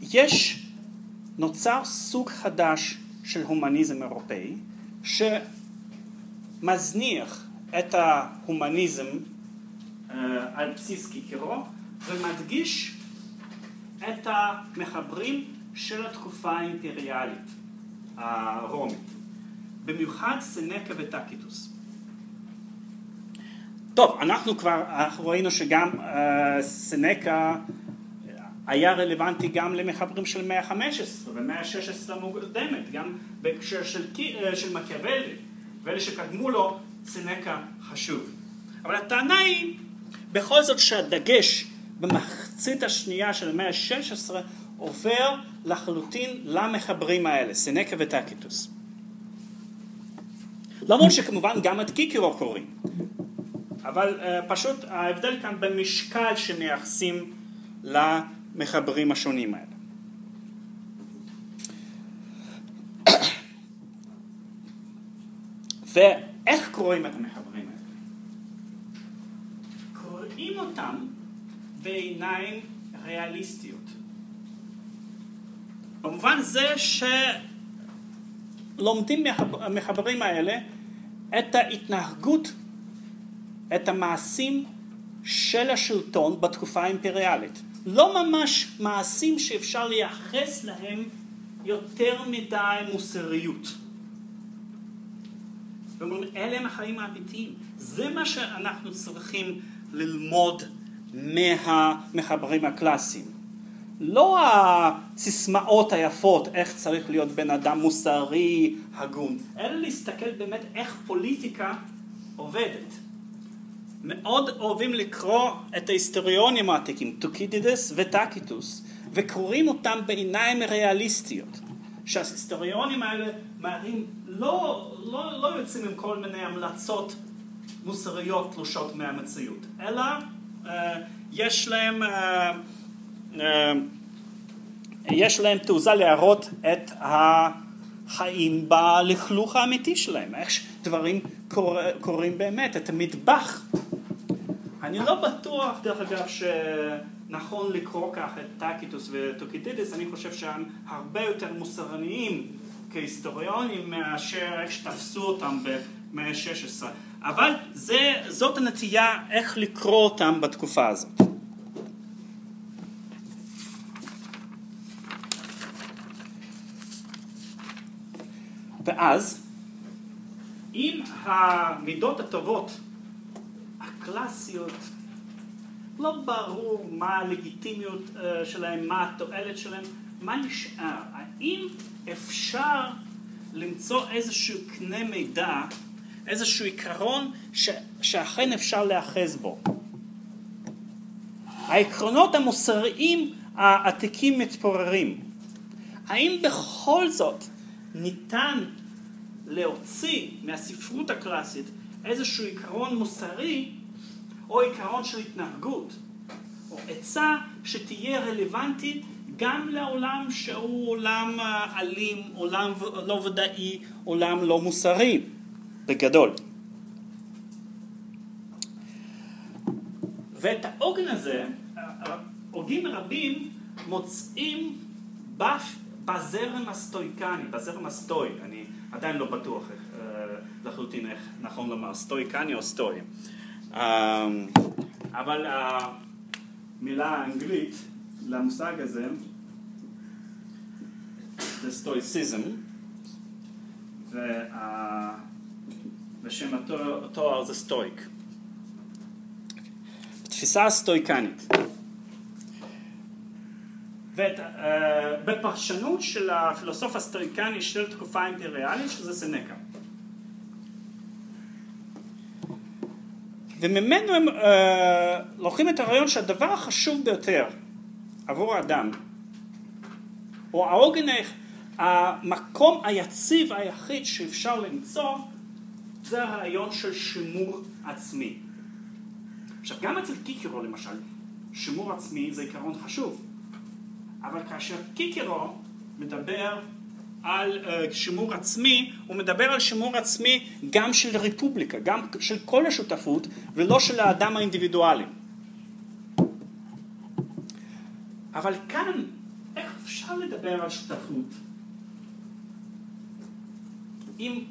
שיש, נוצר סוג חדש של הומניזם אירופאי, שמזניח את ההומניזם על בסיס קיקירו, ומדגיש את המחברים של התקופה האימפריאלית הרומית, במיוחד סנקה וטקיטוס. טוב, אנחנו כבר, אנחנו ראינו שגם uh, סנקה היה רלוונטי גם למחברים של מאה ה-15 ומאה ה-16 המוקדמת, גם בהקשר של, uh, של מקיאוולי, ואלה שקדמו לו, סנקה חשוב. אבל הטענה היא בכל זאת שהדגש במחצית השנייה של המאה ה-16 עובר לחלוטין למחברים האלה, סנקה וטקיטוס. למרות שכמובן גם את קיקירו קוראים, אבל uh, פשוט ההבדל כאן במשקל שמייחסים למחברים השונים האלה. ואיך קוראים את המחברים האלה? קוראים אותם בעיניים ריאליסטיות. במובן זה שלומדים מהמחברים האלה את ההתנהגות את המעשים של השלטון בתקופה האימפריאלית. לא ממש מעשים שאפשר לייחס להם יותר מדי מוסריות. ואומרים, אלה הם החיים האמיתיים. זה מה שאנחנו צריכים ללמוד מהמחברים הקלאסיים. לא הסיסמאות היפות, איך צריך להיות בן אדם מוסרי, הגון, אלא להסתכל באמת איך פוליטיקה עובדת. מאוד אוהבים לקרוא את ההיסטוריונים העתיקים, טוקידידס וטקיטוס, וקוראים אותם בעיניים ריאליסטיות, שההיסטוריונים האלה מראים, לא, לא, לא יוצאים עם כל מיני המלצות מוסריות תלושות מהמציאות, אלא אה, יש להם, אה, אה, יש להם תעוזה להראות את החיים בלכלוך האמיתי שלהם, איך דברים קור, קורים באמת, את המטבח. אני לא בטוח, דרך אגב, שנכון לקרוא כך את טקיטוס וטוקידידיס, אני חושב שהם הרבה יותר מוסרניים כהיסטוריונים מאשר איך שתפסו אותם במאה ה-16. אבל זה, זאת הנטייה איך לקרוא אותם בתקופה הזאת. ואז, אם המידות הטובות, הקלאסיות, לא ברור מה הלגיטימיות אה, שלהם, מה התועלת שלהם, מה נשאר? האם אפשר למצוא איזשהו קנה מידע איזשהו עיקרון ש, שאכן אפשר להאחז בו. העקרונות המוסריים העתיקים מתפוררים. האם בכל זאת ניתן להוציא מהספרות הקלאסית איזשהו עיקרון מוסרי או עיקרון של התנהגות או עצה שתהיה רלוונטית גם לעולם שהוא עולם אלים, עולם לא ודאי, עולם לא מוסרי. בגדול. ואת העוגן הזה, הוגים רבים מוצאים בזרם הסטויקני, בזרם הסטואי, אני עדיין לא בטוח אה, לחלוטין איך נכון לומר, סטויקני או סטואי. אה, אבל המילה האנגלית למושג הזה זה סטואיסיזם, וה... ושם התואר זה סטואיק. תפיסה הסטואיקנית. ובפרשנות uh, של הפילוסוף הסטואיקני של תקופה אימפריאלית שזה סנקה. וממנו הם uh, לוקחים את הרעיון שהדבר החשוב ביותר עבור האדם, או העוגן, המקום היציב היחיד שאפשר למצוא זה הרעיון של שימור עצמי. עכשיו גם אצל קיקירו למשל, שימור עצמי זה עיקרון חשוב, אבל כאשר קיקירו מדבר על uh, שימור עצמי, הוא מדבר על שימור עצמי גם של רפובליקה, גם של כל השותפות ולא של האדם האינדיבידואלי. אבל כאן, איך אפשר לדבר על שותפות? אם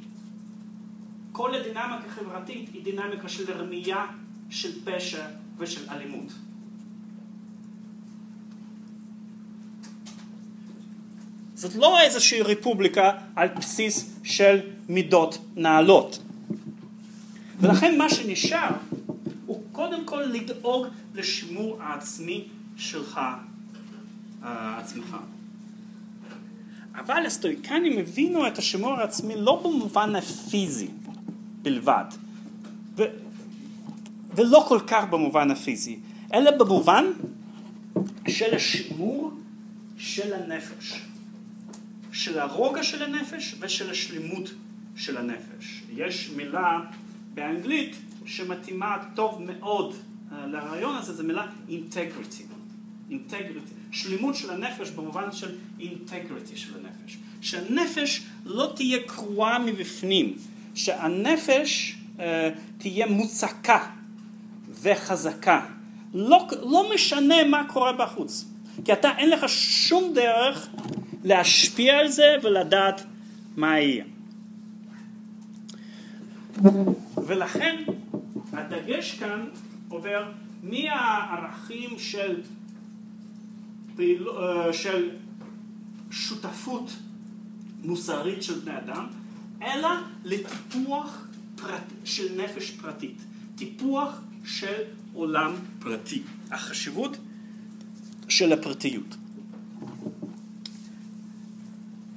כל הדינמיקה החברתית היא דינמיקה של רמייה, של פשע ושל אלימות. זאת לא איזושהי רפובליקה על בסיס של מידות נעלות. ולכן מה שנשאר הוא קודם כל לדאוג לשימור העצמי שלך, אה, עצמך. אבל הסטואיקנים הבינו את השימור העצמי לא במובן הפיזי, בלבד. ו, ולא כל כך במובן הפיזי, אלא במובן של השימור של הנפש, של הרוגע של הנפש ושל השלימות של הנפש. יש מילה באנגלית שמתאימה טוב מאוד אה, לרעיון הזה, זו מילה אינטגריטי. אינטגריטי. שלימות של הנפש במובן של אינטגריטי של הנפש. שהנפש לא תהיה קרועה מבפנים, שהנפש uh, תהיה מוצקה וחזקה. לא, לא משנה מה קורה בחוץ, כי אתה אין לך שום דרך להשפיע על זה ולדעת מה יהיה. ולכן הדגש כאן עובר מהערכים של, פעיל, אה, של שותפות מוסרית של בני אדם אלא לטיפוח פרט, של נפש פרטית, טיפוח של עולם פרטי, החשיבות של הפרטיות.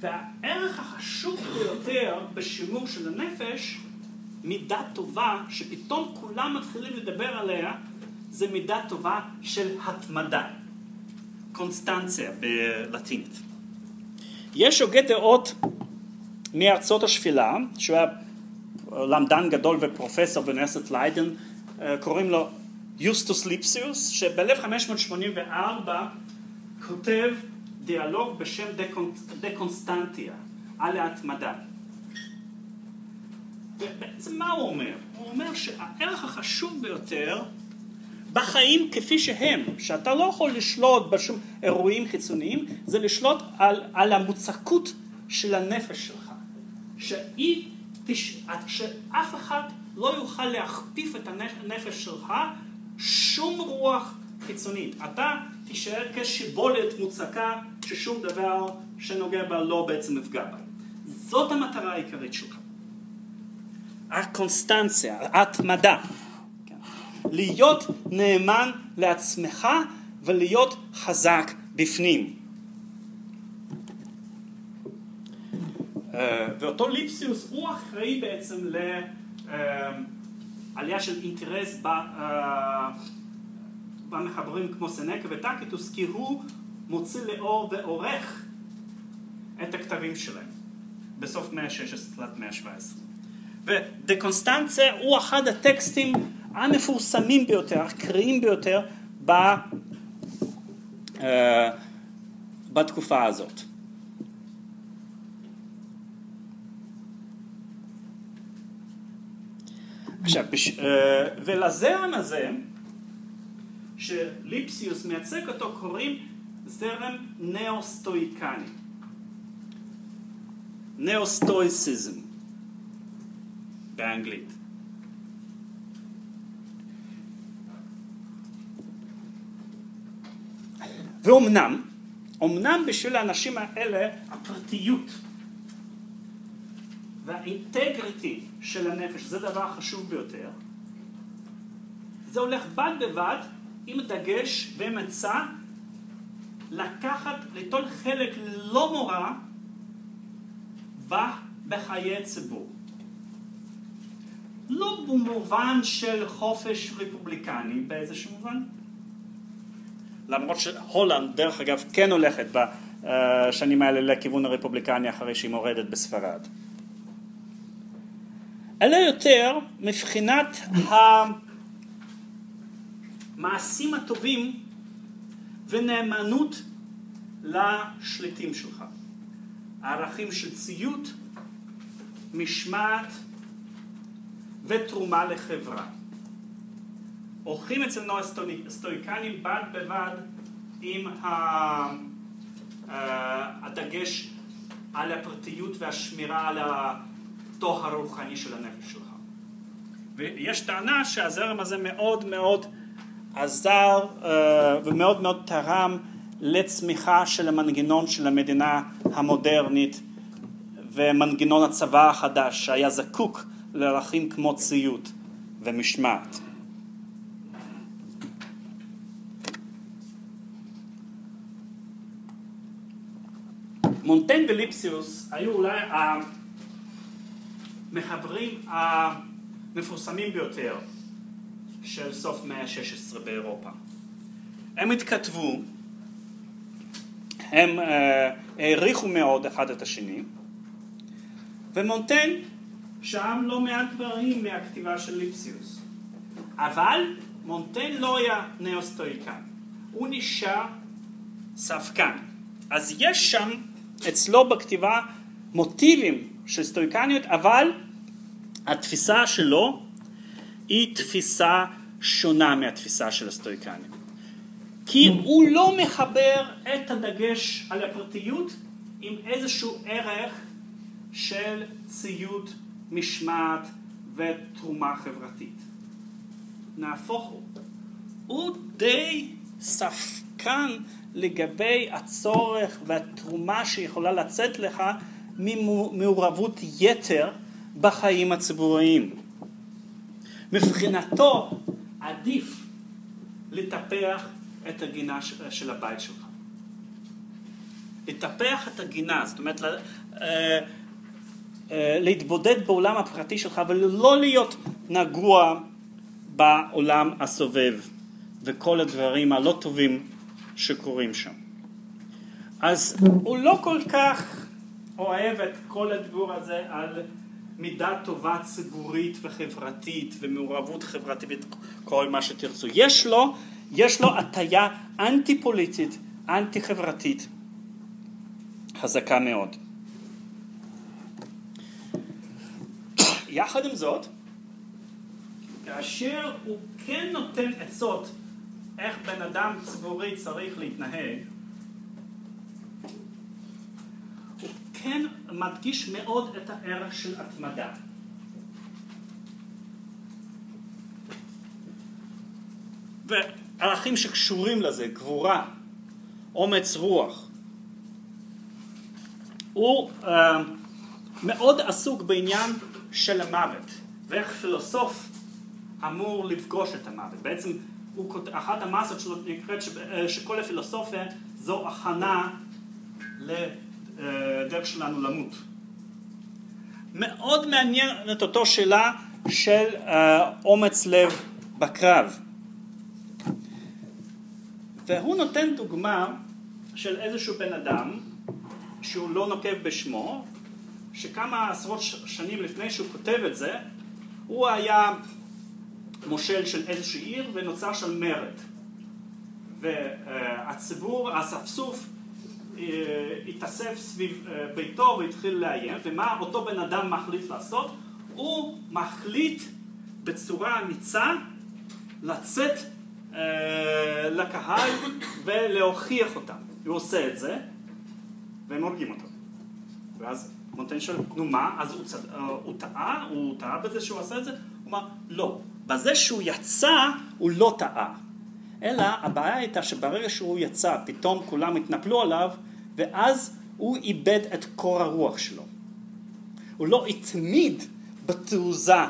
והערך החשוב ביותר בשימור של הנפש, מידה טובה, שפתאום כולם מתחילים לדבר עליה, זה מידה טובה של התמדה, קונסטנציה בלטינית. יש הוגה דעות מארצות השפלה, שהוא היה למדן גדול ופרופסור באוניברסיטת ליידן, אה, קוראים לו יוסטוס ליפסיוס, שב-1584 כותב דיאלוג בשם דה קונסטנטיה על ההתמדה. ובעצם מה הוא אומר? הוא אומר שהערך החשוב ביותר בחיים כפי שהם, שאתה לא יכול לשלוט בשום אירועים חיצוניים, זה לשלוט על, על המוצקות של הנפש שלך. שהיא, שאף אחד לא יוכל להכפיף את הנפש שלך שום רוח חיצונית. אתה תישאר כשיבולת מוצקה ששום דבר שנוגע בה לא בעצם יפגע בה. זאת המטרה העיקרית שלך. הקונסטנציה, ההתמדה. להיות נאמן לעצמך ולהיות חזק בפנים. אה, ואותו ליפסיוס הוא אחראי בעצם לעלייה של אינטרס אה, במחברים כמו סנקה וטקיטוס כי הוא מוציא לאור ועורך את הכתבים שלהם בסוף מאה ה-16 תחילת מאה ה-17. ודה קונסטנצה הוא אחד הטקסטים המפורסמים ביותר, הקריאים ביותר ב, uh, בתקופה הזאת. עכשיו, בש... uh, ולזרם הזה, שליפסיוס מייצג אותו, קוראים זרם נאו-סטואיקני. נאו-סטואיסיזם באנגלית. ואומנם, אומנם בשביל האנשים האלה הפרטיות והאינטגריטי של הנפש זה דבר חשוב ביותר, זה הולך בד בבד עם דגש ומצע לקחת, ליטול חלק לא מורא בחיי ציבור. לא במובן של חופש רפובליקני באיזשהו מובן, למרות שהולנד, דרך אגב, כן הולכת בשנים האלה לכיוון הרפובליקני אחרי שהיא מורדת בספרד. אלא יותר מבחינת המעשים הטובים ונאמנות לשליטים שלך. ערכים של ציות, משמעת ותרומה לחברה. הולכים אצלנו הסטואיקנים בד בבד עם הדגש על הפרטיות והשמירה על הטוהר הרוחני של הנפש שלך. ויש טענה שהזרם הזה מאוד מאוד עזר ומאוד מאוד תרם לצמיחה של המנגנון של המדינה המודרנית ומנגנון הצבא החדש שהיה זקוק לערכים כמו ציות ומשמעת. מונטן וליפסיוס היו אולי המחברים המפורסמים ביותר של סוף מאה ה-16 באירופה. הם התכתבו, הם אה, העריכו מאוד אחד את השני, ומונטן שם לא מעט דברים מהכתיבה של ליפסיוס. אבל מונטן לא היה נאוסטואיקן, הוא נשאר ספקן. אז יש שם אצלו בכתיבה מוטיבים של סטואיקניות, אבל התפיסה שלו היא תפיסה שונה מהתפיסה של הסטואיקנים. כי הוא לא מחבר את הדגש על הפרטיות עם איזשהו ערך של ציות, משמעת ותרומה חברתית. נהפוך הוא. הוא די ספקן לגבי הצורך והתרומה שיכולה לצאת לך ממעורבות יתר בחיים הציבוריים. מבחינתו עדיף לטפח את הגינה של הבית שלך. לטפח את הגינה, זאת אומרת אה, אה, להתבודד בעולם הפרטי שלך ולא להיות נגוע בעולם הסובב וכל הדברים הלא טובים שקורים שם. אז הוא לא כל כך אוהב את כל הדיבור הזה על מידה טובה ציבורית וחברתית ומעורבות חברתית וכל מה שתרצו. יש לו, יש לו הטיה אנטי פוליטית, אנטי חברתית חזקה מאוד. יחד עם זאת, כאשר הוא כן נותן עצות איך בן אדם ציבורי צריך להתנהג, כן מדגיש מאוד את הערך של התמדה. וערכים שקשורים לזה, גבורה, אומץ רוח. הוא uh, מאוד עסוק בעניין של המוות, ואיך פילוסוף אמור לפגוש את המוות. בעצם הוא, אחת המסות שלו נקראת אה, שכל הפילוסופיה זו הכנה לדרך שלנו למות. מאוד מעניינת אותו שאלה של uh, אומץ לב בקרב. והוא נותן דוגמה של איזשהו בן אדם שהוא לא נוקב בשמו, שכמה עשרות שנים לפני שהוא כותב את זה, הוא היה מושל של איזושהי עיר ונוצר שם מרד. והציבור, האספסוף, אה, התאסף סביב אה, ביתו והתחיל לאיים, ומה אותו בן אדם מחליט לעשות? הוא מחליט בצורה אמיצה לצאת אה, לקהל ולהוכיח אותם. הוא עושה את זה, והם הורגים אותו. ואז מונטיין שואל, נו מה, אז הוא, צד... הוא טעה? הוא טעה בזה שהוא עשה את זה? הוא אמר, לא. בזה שהוא יצא, הוא לא טעה. אלא הבעיה הייתה שברגע שהוא יצא, פתאום כולם התנפלו עליו, ואז הוא איבד את קור הרוח שלו. הוא לא התמיד בתעוזה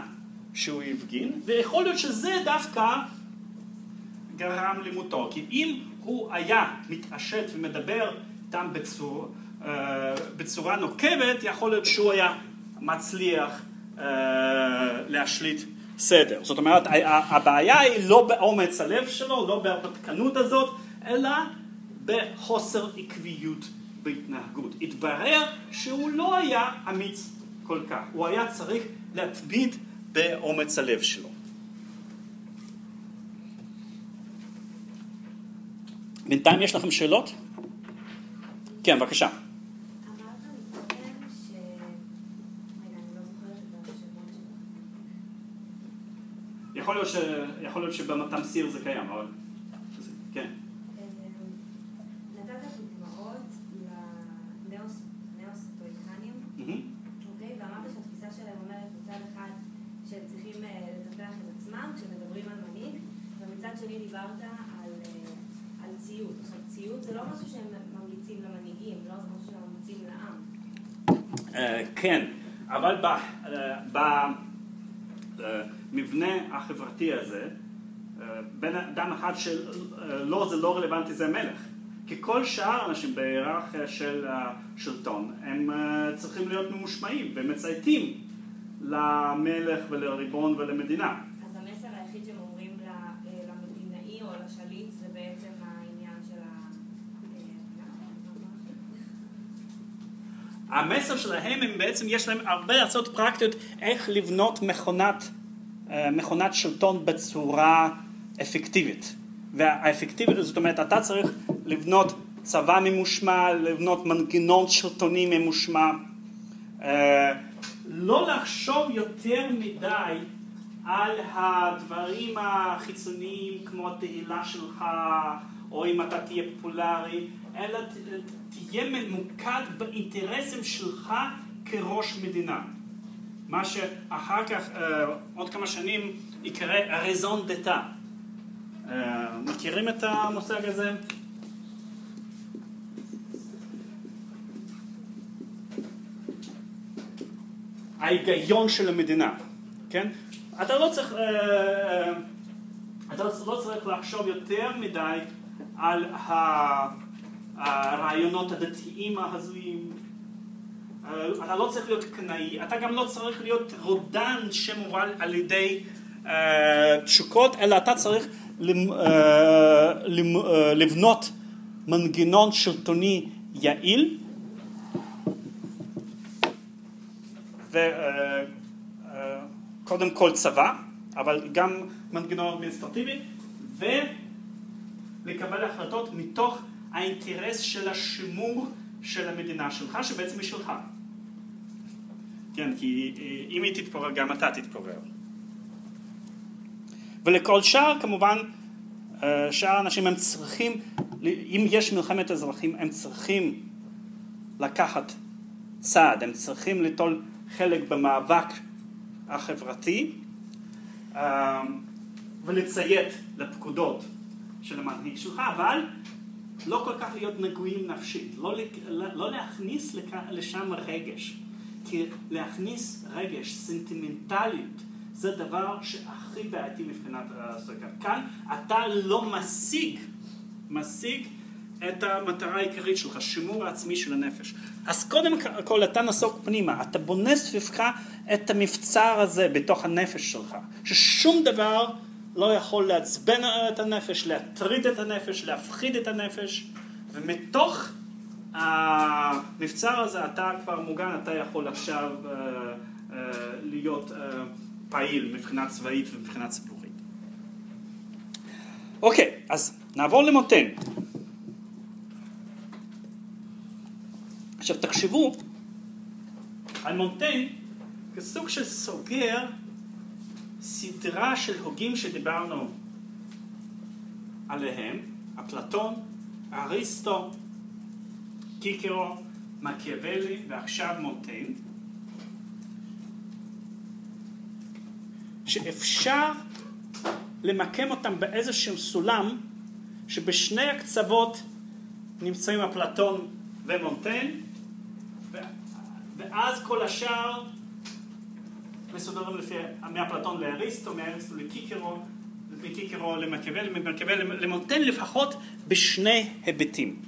שהוא הפגין, ויכול להיות שזה דווקא גרם למותו. כי אם הוא היה מתעשת ומדבר איתם בצורה, אה, בצורה נוקבת, יכול להיות שהוא היה מצליח אה, להשליט סדר. זאת אומרת, הבעיה היא לא באומץ הלב שלו, לא בהרפתקנות הזאת, אלא בחוסר עקביות בהתנהגות. התברר שהוא לא היה אמיץ כל כך, הוא היה צריך להתמיד באומץ הלב שלו. בינתיים יש לכם שאלות? כן, בבקשה. יכול להיות, ש... יכול להיות שבתמסיר זה קיים, אבל... כן. נתת דוגמאות לנאו-סטואיקנים, אוקיי? ואמרת שהתפיסה שלהם אומרת מצד אחד שהם צריכים אה, לטפח את עצמם כשמדברים על מנהיג, ומצד שני דיברת על, אה, על ציות. עכשיו, ציות זה לא משהו שהם ממליצים למנהיגים, לא זה משהו שהם ממליצים לעם. אה, כן, אבל ב... המבנה החברתי הזה, אה, בין אדם אחד שלא זה לא רלוונטי זה מלך. כי כל שאר האנשים בהיררכיה של השלטון הם אה, צריכים להיות ממושמעים ומצייתים למלך ולריבון ולמדינה. אז המסר היחיד שהם אומרים אה, למדינאי או לשליט זה בעצם העניין של ה... המסר שלהם הם בעצם יש להם הרבה הצעות פרקטיות איך לבנות מכונת אה, מכונת שלטון בצורה אפקטיבית. והאפקטיביות זאת אומרת אתה צריך לבנות צבא ממושמע, לבנות מנגנון שלטוני ממושמע, אה, לא לחשוב יותר מדי על הדברים החיצוניים כמו התהילה שלך או אם אתה תהיה פופולרי, אלא תהיה ממוקד באינטרסים שלך כראש מדינה. מה שאחר כך, אה, עוד כמה שנים, יקרא רזון דתה. אה, מכירים את המושג הזה? ההיגיון של המדינה, כן? אתה לא צריך, אה, אתה לא צריך לחשוב יותר מדי על הרעיונות הדתיים ההזויים. אה, אתה לא צריך להיות קנאי, אתה גם לא צריך להיות רודן שמובל על ידי אה, תשוקות, אלא אתה צריך אה, לבנות מנגנון שלטוני יעיל. וקודם uh, uh, כל צבא, אבל גם מנגנון אדמיניסטרטיבי, ולקבל החלטות מתוך האינטרס של השימור של המדינה שלך, שבעצם היא שלך. כן, כי אם היא תתפורר, גם אתה תתפורר. ולכל שאר, כמובן, אה, שאר האנשים הם צריכים, אם יש מלחמת אזרחים, הם צריכים לקחת צעד, הם צריכים ליטול חלק במאבק החברתי אה, ולציית לפקודות של המנהיג שלך, אבל לא כל כך להיות נגועים נפשית, לא, לא להכניס לשם רגש, כי להכניס רגש, סנטימנטליות, זה דבר שהכי בעייתי מבחינת הסריקה. כאן אתה לא משיג, משיג את המטרה העיקרית שלך, שימור העצמי של הנפש. אז קודם כל אתה נסוק פנימה, אתה בונה סביבך את המבצר הזה בתוך הנפש שלך, ששום דבר לא יכול לעצבן את הנפש, להטריד את הנפש, להפחיד את הנפש, ומתוך המבצר הזה אתה כבר מוגן, אתה יכול עכשיו uh, uh, להיות uh, פעיל מבחינה צבאית ומבחינה ציבורית. אוקיי, אז נעבור למוטן. עכשיו תחשבו על מונטן כסוג של סוגר סדרה של הוגים שדיברנו עליהם, אפלטון, אריסטו, קיקרו, מקיאוולי ועכשיו מונטן, שאפשר למקם אותם באיזשהו סולם שבשני הקצוות נמצאים אפלטון ומונטן ואז כל השאר מסודרים לפי, מאפלטון לאריסטו, מאריסטו לקיקרו, מקיקרו למקיאוולי, ממקיאוולי למונטן לפחות בשני היבטים.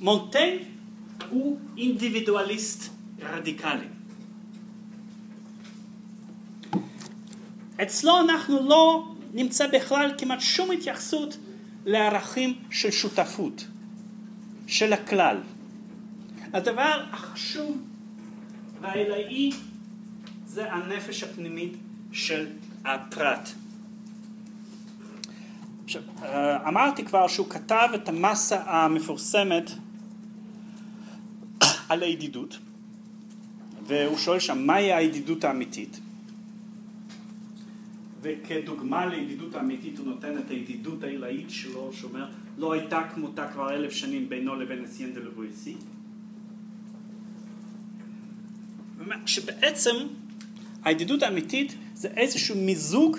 מונטן הוא אינדיבידואליסט רדיקלי. אצלו אנחנו לא נמצא בכלל כמעט שום התייחסות לערכים של שותפות, של הכלל. הדבר החשוב והעילאי זה הנפש הפנימית של הפרט. עכשיו, אמרתי כבר שהוא כתב את המסה המפורסמת על הידידות, והוא שואל שם מהי הידידות האמיתית. וכדוגמה לידידות האמיתית הוא נותן את הידידות העילאית שלו, שאומר לא הייתה כמותה כבר אלף שנים בינו לבין נסיין דה לבויסי. שבעצם הידידות האמיתית זה איזשהו מיזוג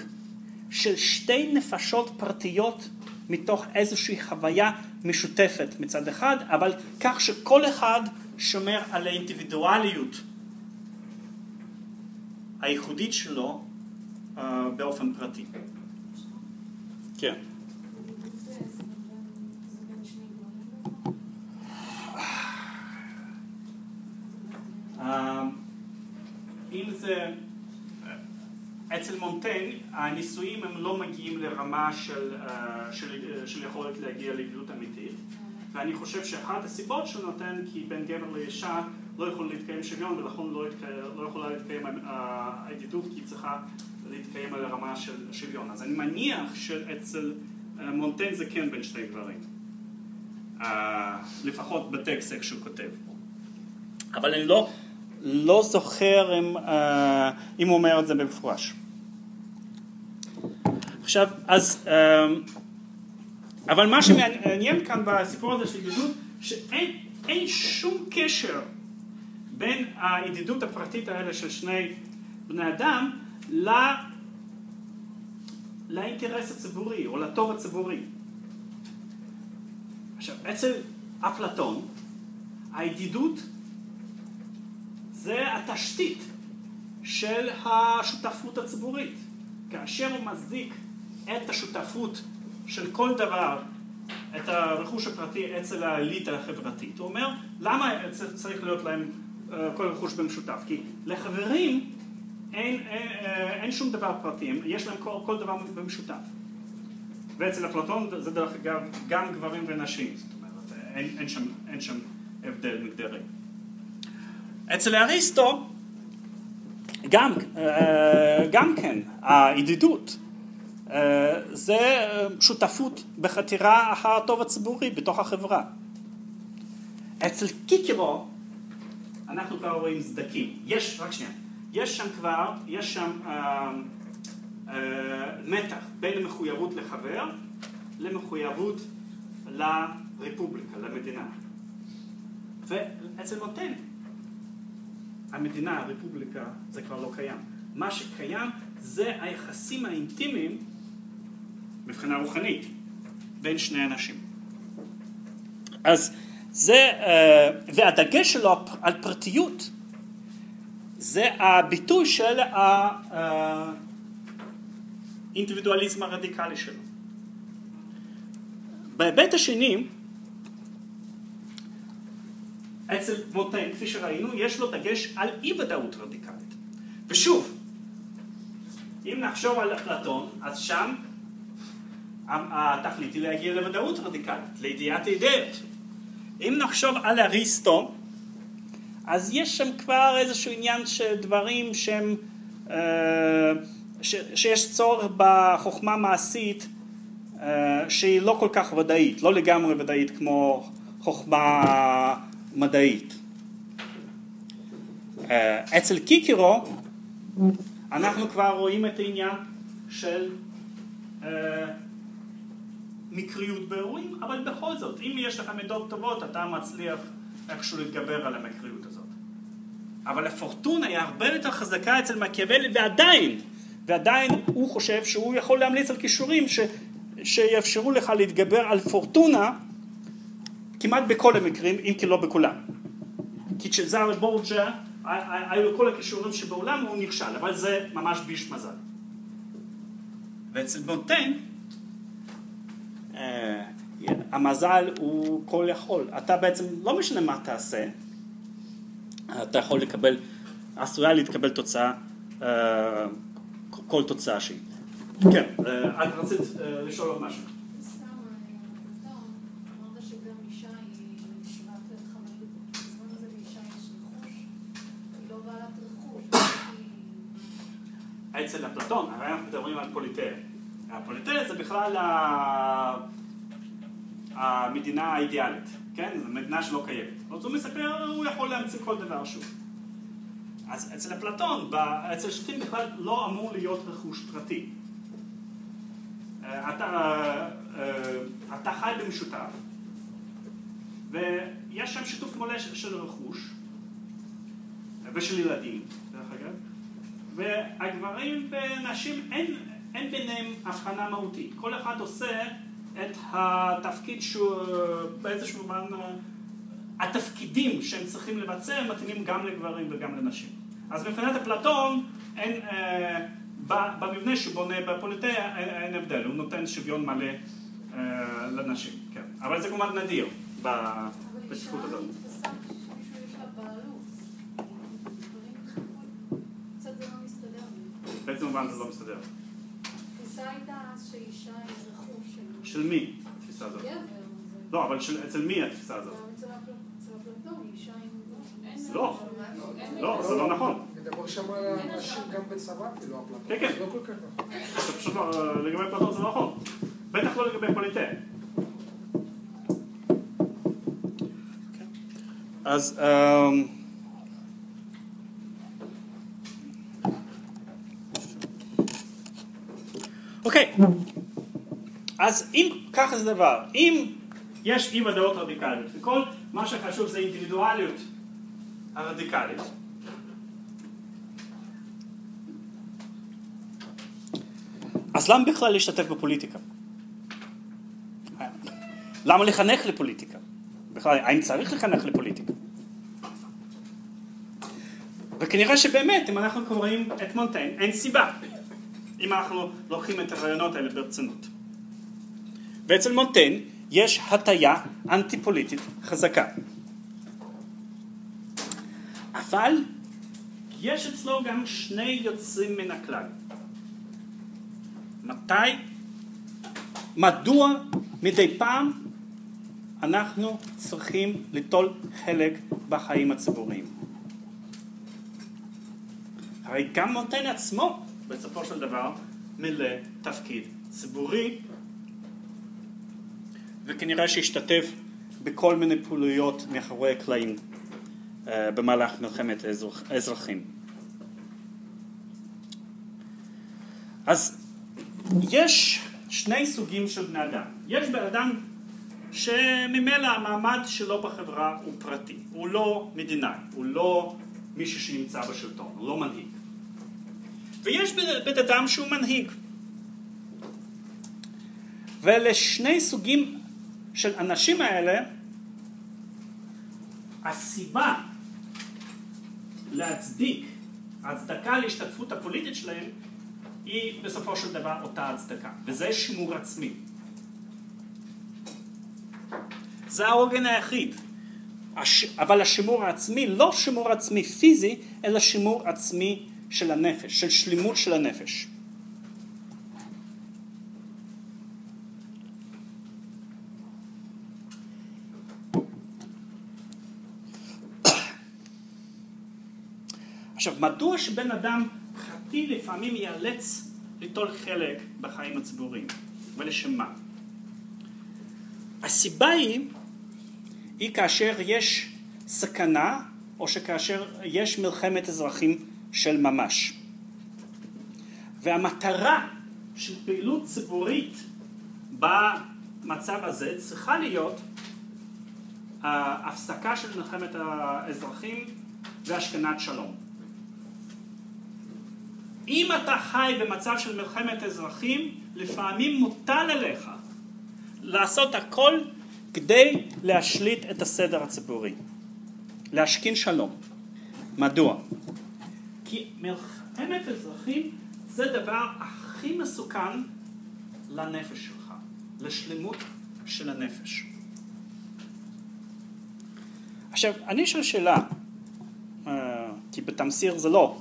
של שתי נפשות פרטיות מתוך איזושהי חוויה משותפת מצד אחד, אבל כך שכל אחד שומר על האינדיבידואליות הייחודית שלו uh, באופן פרטי. כן. אם זה, אצל מונטן הניסויים הם לא מגיעים לרמה של, אה, של, של יכולת להגיע לידידות אמיתית ואני חושב שאחת הסיבות שהוא נותן כי בין גבר לאישה לא יכול להתקיים שוויון ולכן לא, לא יכולה להתקיים אה, הידידות כי היא צריכה להתקיים על הרמה של שוויון. אז אני מניח שאצל אה, מונטן זה כן בין שתי גברים. לפחות בטקסט איך שהוא כותב. אבל אני לא, לא זוכר אם, אה, אם הוא אומר את זה במפורש. עכשיו, אז, אה, אבל מה שמעניין כאן בסיפור הזה של ידידות, שאין שום קשר בין הידידות הפרטית האלה של שני בני אדם ל... לאינטרס הציבורי או לטוב הציבורי. עכשיו, אצל אפלטון, הידידות זה התשתית של השותפות הציבורית. כאשר הוא מצדיק את השותפות של כל דבר, את הרכוש הפרטי אצל האליטה החברתית, הוא אומר, למה צריך להיות להם אה, כל רכוש במשותף? כי לחברים אין, אין, אה, אין שום דבר פרטי, יש להם כל, כל דבר במשותף. ואצל אפלטון זה דרך אגב גם גברים ונשים, זאת אומרת, אין, אין, שם, אין שם הבדל מגדרי. אצל אריסטו גם, אה, גם כן, הידידות אה, זה שותפות בחתירה אחר הטוב הציבורי בתוך החברה. אצל קיקרו אנחנו כבר רואים סדקים. יש, רק שנייה, יש שם כבר, יש שם אה, אה, מתח בין המחויבות לחבר למחויבות לרפובליקה, למדינה. ואצל מוטן, המדינה, הרפובליקה, זה כבר לא קיים. מה שקיים זה היחסים האינטימיים מבחינה רוחנית בין שני אנשים. אז זה, אה, והדגש שלו על פרטיות זה הביטוי של האינדיבידואליזם הרדיקלי שלו. בהיבט השני, אצל מוטן, כפי שראינו, יש לו דגש על אי ודאות רדיקלית. ושוב, אם נחשוב על אפלטון, אז שם התכלית היא להגיע לוודאות רדיקלית, לידיעת אידאות. אם נחשוב על אריסטו, אז יש שם כבר איזשהו עניין של דברים שהם, אה, ש, שיש צורך בחוכמה מעשית אה, שהיא לא כל כך ודאית, לא לגמרי ודאית כמו חוכמה מדעית. אה, אצל קיקירו אנחנו כבר רואים את העניין של מקריות באירועים, אבל בכל זאת, אם יש לך מידות טובות, אתה מצליח איכשהו להתגבר על המקריות הזאת. אבל הפורטונה היא הרבה יותר חזקה אצל מקיאוולי, ועדיין, ועדיין הוא חושב שהוא יכול להמליץ על כישורים ש, שיאפשרו לך להתגבר על פורטונה כמעט בכל המקרים, אם כי לא בכולם. כי כשזארה בורג'ה, היו כל הכישורים שבעולם, הוא נכשל, אבל זה ממש ביש מזל. ואצל מונטיין, אה, המזל הוא כל יכול. אתה בעצם, לא משנה מה תעשה, אתה יכול לקבל, עשויה להתקבל תוצאה, אה, כל תוצאה שהיא. כן, אה, את רצית לשאול עוד משהו. אצל אפלטון, הרי אנחנו מדברים על פוליטאה. הפוליטאה זה בכלל המדינה האידיאלית, כן? זו מדינה שלא קיימת. אז הוא מספר, הוא יכול להמציא כל דבר שוב. אז אצל אפלטון, אצל שופטים בכלל לא אמור להיות רכוש פרטי. אתה, אה, אתה חי במשותף, ויש שם שיתוף מלא של רכוש, ושל ילדים, דרך אגב, והגברים ונשים אין, אין ביניהם הבחנה מהותית. כל אחד עושה את התפקיד שהוא באיזשהו מובן, התפקידים שהם צריכים לבצע מתאימים גם לגברים וגם לנשים. אז מבחינת אפלטון, אין, אה, במבנה בונה בפוליטאה אין, אין הבדל, הוא נותן שוויון מלא אה, לנשים, כן. אבל זה כמובן נדיר בצפיפות הזאת. באיזה מובן זה לא מסתדר? התפיסה הייתה שאישה היא רכוש של... של מי התפיסה הזאת? גבר. לא, אבל של- אצל מי התפיסה הזאת? אצל אפלטון, אישה היא... לא, לא, זה לא נכון. מדבר שם על אנשים גם בצבא, כאילו, אפלטון. כן, כן. זה לא כל כך נכון. זה פשוט לא, לגבי אפלטון זה לא נכון. בטח לא לגבי פוליטאה. אז אמ, אוקיי, אז אם ככה זה דבר, אם יש אי ודאות רדיקלית וכל מה שחשוב זה אינדיבידואליות הרדיקלית אז למה בכלל להשתתף בפוליטיקה? למה לחנך לפוליטיקה? בכלל, האם צריך לחנך לפוליטיקה? וכנראה שבאמת, אם אנחנו קוראים את מונטיין, אין סיבה. אם אנחנו לוקחים את הרעיונות האלה ברצינות. ואצל מונטיין יש הטיה אנטי פוליטית חזקה. אבל יש אצלו גם שני יוצאים מן הכלל. מתי? מדוע מדי פעם אנחנו צריכים ליטול חלק בחיים הציבוריים? הרי גם מונטיין עצמו, בסופו של דבר, מילא תפקיד ציבורי, וכנראה שהשתתף בכל מיני פעילויות מאחורי הקלעים אה, במהלך מלחמת האזרח- האזרחים. אז יש שני סוגים של בני אדם. יש בן אדם שממילא המעמד שלו בחברה הוא פרטי, הוא לא מדינאי, הוא לא מישהו שנמצא בשלטון, הוא לא מנהיג. ויש בן, אדם שהוא מנהיג. ולשני סוגים של אנשים האלה, הסיבה להצדיק, ההצדקה להשתתפות הפוליטית שלהם, היא בסופו של דבר אותה הצדקה, וזה שימור עצמי. זה העוגן היחיד. הש... אבל השימור העצמי, לא שימור עצמי פיזי, אלא שימור עצמי של הנפש, של שלמות של הנפש. עכשיו, מדוע שבן אדם פרטי לפעמים ייאלץ ליטול חלק בחיים הציבוריים, ולשם מה? הסיבה היא, היא כאשר יש סכנה, או שכאשר יש מלחמת אזרחים של ממש. והמטרה של פעילות ציבורית במצב הזה צריכה להיות ההפסקה של מלחמת האזרחים והשכנת שלום. אם אתה חי במצב של מלחמת אזרחים, לפעמים מוטל עליך לעשות הכל כדי להשליט את הסדר הציבורי, להשכין שלום. מדוע? כי מלחמת אזרחים זה דבר הכי מסוכן לנפש שלך, לשלמות של הנפש. עכשיו, אני אשאל שאלה, אה, כי בתמסיר זה לא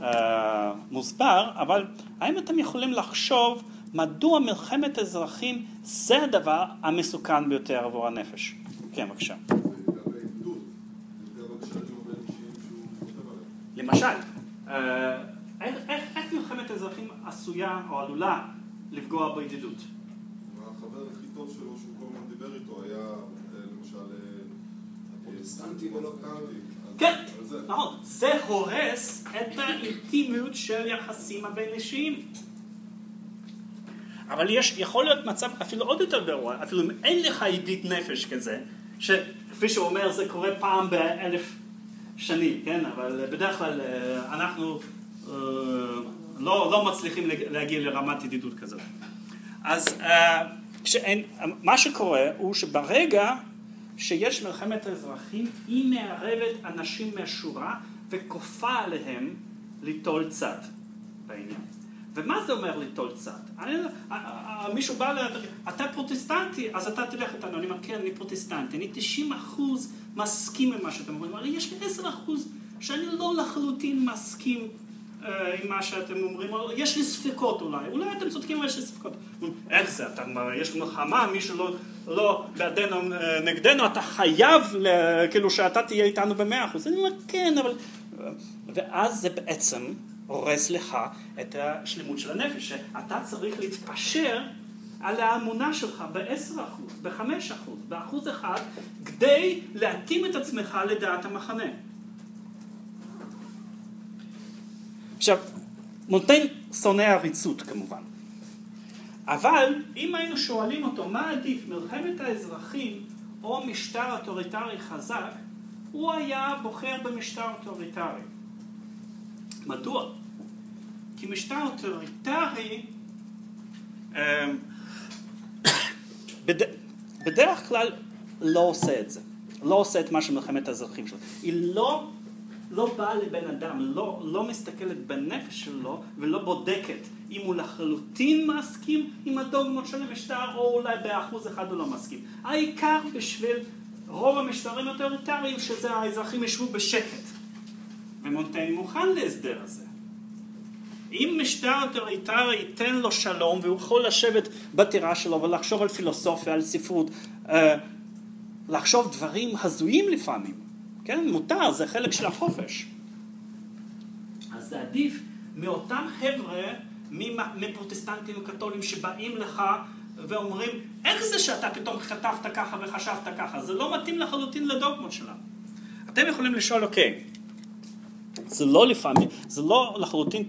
אה, מוסבר, אבל האם אתם יכולים לחשוב מדוע מלחמת אזרחים זה הדבר המסוכן ביותר עבור הנפש? כן, בבקשה. למשל, איך, איך, איך מלחמת אזרחים עשויה או עלולה לפגוע בידידות? החבר הכי טוב שלו שהוא כל הזמן דיבר איתו היה אה, למשל... אה, הפרוטסטנטים אה, או לא? פרוטסטנטים. אז- כן. נכון, זה הורס את האינטימיות של יחסים הבין אישיים. אבל יש, יכול להיות מצב אפילו עוד יותר גרוע, אפילו אם אין לך ידיד נפש כזה, שכפי שהוא אומר זה קורה פעם באלף שנים, כן, אבל בדרך כלל אה, אנחנו אה, לא, לא מצליחים להג- להגיע לרמת ידידות כזאת. אז אה, כשאין, מה שקורה הוא שברגע שיש מלחמת אזרחים, היא מערבת אנשים מהשורה וכופה עליהם ליטול צד בעניין. ומה זה אומר ליטול צד? אה, אה, מישהו בא ל... אתה פרוטסטנטי, אז אתה תלך איתנו. אני אומר, כן, אני פרוטסטנטי. אני 90 אחוז מסכים עם מה שאתם אומרים, אבל יש לי 10 אחוז שאני לא לחלוטין מסכים אה, עם מה שאתם אומרים, או יש לי ספקות אולי, אולי אתם צודקים אבל יש לי ספקות. איך זה, אתה, יש מלחמה, מישהו לא, לא בעדנו, אה, נגדנו, אתה חייב, כאילו שאתה תהיה איתנו במאה אחוז. אני אומר, כן, אבל... ואז זה בעצם הורס לך את השלמות של הנפש, שאתה צריך להתפשר על האמונה שלך ב-10%, ב-5%, באחוז אחד, כדי להתאים את עצמך לדעת המחנה. עכשיו, מונטיין שונא עריצות כמובן, אבל אם היינו שואלים אותו מה עדיף, מלחמת האזרחים או משטר אוטוריטרי חזק, הוא היה בוחר במשטר אוטוריטרי. מדוע? כי משטר אוטוריטרי אמ, בד... בדרך כלל לא עושה את זה, לא עושה את מה שמלחמת האזרחים שלו. היא לא, לא באה לבן אדם, לא, לא מסתכלת בנפש שלו ולא בודקת אם הוא לחלוטין מסכים עם הדוגמות של המשטר או אולי באחוז אחד הוא לא מסכים. העיקר בשביל רוב המשטרים האוטוריטריים שזה האזרחים ישבו בשקט. ומונטיין מוכן להסדר הזה. אם משטר אוטוריטרי ייתן לו שלום והוא יכול לשבת בטירה שלו ולחשוב על פילוסופיה, על ספרות, אה, לחשוב דברים הזויים לפעמים, כן? מותר, זה חלק של החופש. אז זה עדיף מאותם חבר'ה מפרוטסטנטים וקתולים שבאים לך ואומרים, איך זה שאתה פתאום כתבת ככה וחשבת ככה? זה לא מתאים לחלוטין לדוגמות שלנו. אתם יכולים לשאול, אוקיי, זה לא לפעמים, זה לא לחלוטין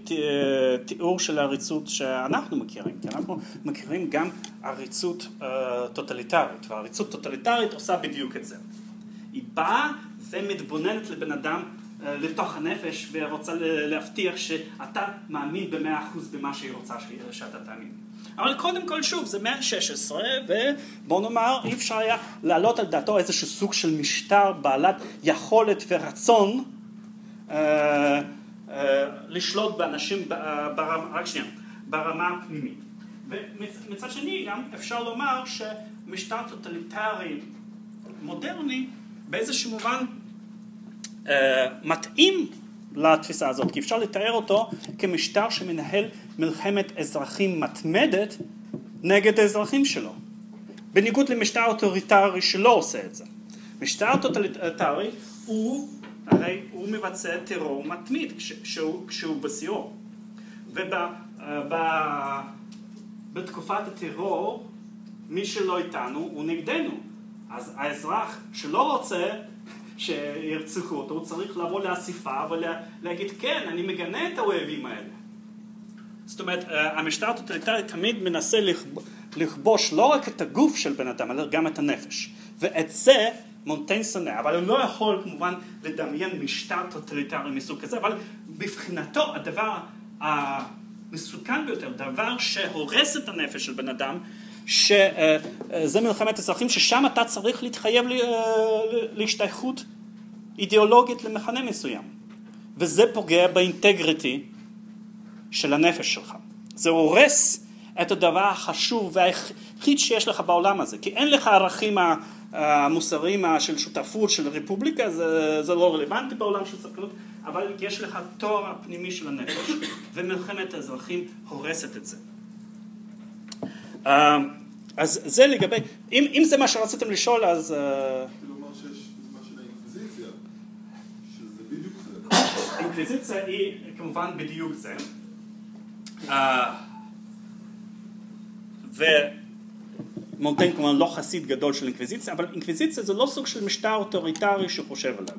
תיאור של העריצות שאנחנו מכירים, כי אנחנו מכירים גם עריצות uh, טוטליטרית, והעריצות טוטליטרית עושה בדיוק את זה. היא באה ומתבוננת לבן אדם uh, לתוך הנפש ורוצה להבטיח שאתה מאמין במאה אחוז במה שהיא רוצה שאתה תאמין. אבל קודם כל שוב זה מאה ה-16 ובוא נאמר אי אפשר היה להעלות על דעתו איזשהו סוג של משטר בעלת יכולת ורצון אה, אה, לשלוט באנשים ברמה, רק שנייה, ברמה הפנימית. ומצד שני גם אפשר לומר שמשטר טוטליטרי מודרני באיזשהו מובן אה, מתאים לתפיסה הזאת, כי אפשר לתאר אותו כמשטר שמנהל מלחמת אזרחים מתמדת נגד האזרחים שלו, בניגוד למשטר אוטוריטרי שלא עושה את זה. משטר טוטליטרי הוא הרי מבצע טרור מתמיד כשהוא, כשהוא בשיאו. ובתקופת הטרור מי שלא איתנו הוא נגדנו. אז האזרח שלא רוצה שירצחו אותו, הוא צריך לבוא לאספה ולהגיד כן, אני מגנה את האויבים האלה. זאת אומרת, המשטר הטוטליטרי תמיד מנסה לכבוש לא רק את הגוף של בן אדם, אלא גם את הנפש. ואת זה מונטיין שונא, אבל הוא לא יכול כמובן לדמיין משטר טוטליטרי מסוג כזה, אבל מבחינתו הדבר המסוכן ביותר, דבר שהורס את הנפש של בן אדם, שזה מלחמת אזרחים, ששם אתה צריך להתחייב להשתייכות אידיאולוגית למחנה מסוים. וזה פוגע באינטגריטי של הנפש שלך. זה הורס את הדבר החשוב והיחיד שיש לך בעולם הזה, כי אין לך ערכים המוסריים של שותפות, של רפובליקה, זה, זה לא רלוונטי בעולם של ספקנות, אבל יש לך תואר הפנימי של הנפש, ומלחמת האזרחים הורסת את זה. אה, אז זה לגבי, אם, אם זה מה שרציתם לשאול אז... אה, זה. האינקוויזיציה היא כמובן בדיוק זה. אה, ו... מונטיין כמובן לא חסיד גדול של אינקוויזיציה, אבל אינקוויזיציה זה לא סוג של משטר אוטוריטרי שהוא חושב עליו.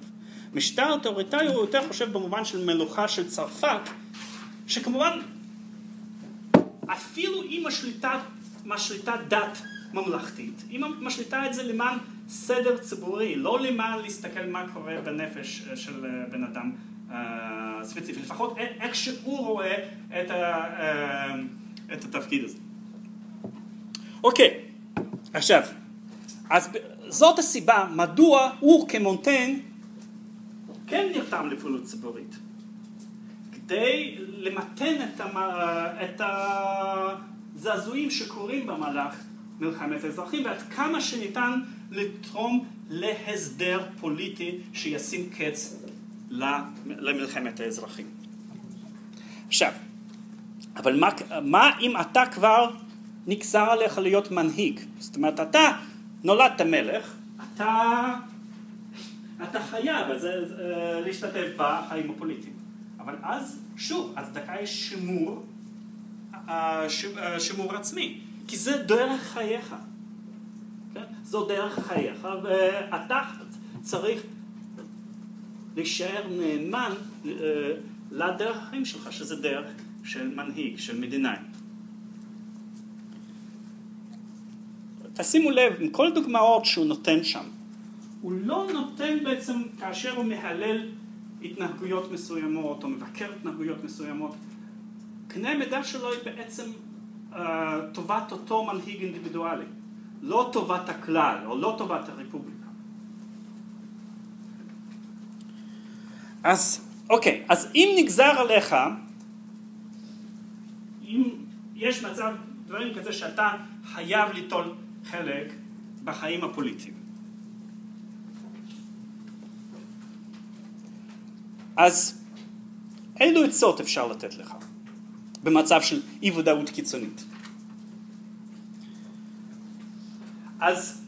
משטר אוטוריטרי הוא יותר חושב במובן של מלוכה של צרפת, שכמובן אפילו עם השליטה, משליטה דת ממלכתית, היא משליטה את זה למען סדר ציבורי, לא למען להסתכל מה קורה בנפש של בן אדם uh, ספציפי, לפחות איך שהוא רואה את, את התפקיד הזה. אוקיי, עכשיו, אז זאת הסיבה מדוע הוא כמונטיין כן נרתם לפעילות ציבורית. כדי למתן את, המ... את הזעזועים שקורים במהלך מלחמת האזרחים ועד כמה שניתן לתרום להסדר פוליטי שישים קץ למלחמת האזרחים. עכשיו, אבל מה, מה אם אתה כבר נגזר עליך להיות מנהיג. זאת אומרת, אתה נולדת מלך, אתה, אתה חייב זה, זה, להשתתף בחיים הפוליטיים. אבל אז, שוב, הצדקה היא שימור, אה, אה, שימור עצמי, כי זה דרך חייך. כן? זו דרך חייך, ואתה צריך להישאר נאמן אה, לדרך החיים שלך, שזה דרך של מנהיג, של מדינאי. תשימו לב, עם כל הדוגמאות שהוא נותן שם, הוא לא נותן בעצם, כאשר הוא מהלל התנהגויות מסוימות או מבקר התנהגויות מסוימות, קנה המידה שלו היא בעצם uh, טובת אותו מנהיג אינדיבידואלי, לא טובת הכלל או לא טובת הרפובליקה. אז אוקיי, אז אם נגזר עליך, אם יש מצב, דברים כזה שאתה חייב ליטול חלק בחיים הפוליטיים. אז אילו עצות אפשר לתת לך במצב של אי ודאות קיצונית? אז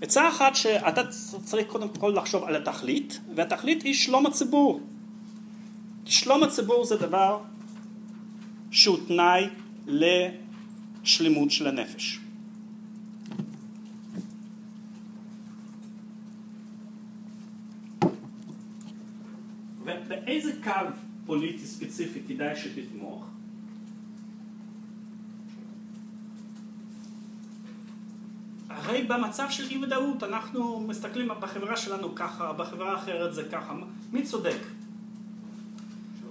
עצה אחת שאתה צריך קודם כל לחשוב על התכלית, והתכלית היא שלום הציבור. שלום הציבור זה דבר שהוא תנאי לשלמות של הנפש. ובאיזה קו פוליטי ספציפי כדאי שתתמוך? הרי במצב של אי ודאות אנחנו מסתכלים בחברה שלנו ככה, בחברה אחרת זה ככה, מי צודק?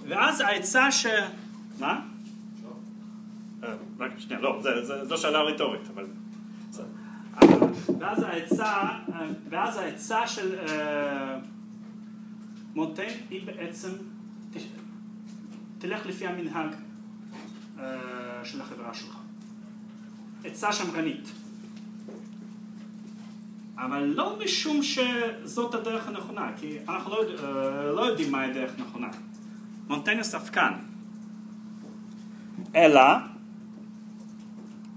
ואז העצה ש... מה? אה, רק שנייה, לא, זו שאלה רטורית, אבל... ואז העצה, ואז העצה של אה, מונטיין היא בעצם, תלך לפי המנהג אה, של החברה שלך. עצה שמרנית. אבל לא משום שזאת הדרך הנכונה, כי אנחנו לא, לא יודעים מהי הדרך הנכונה. מונטניה ספקן. אלא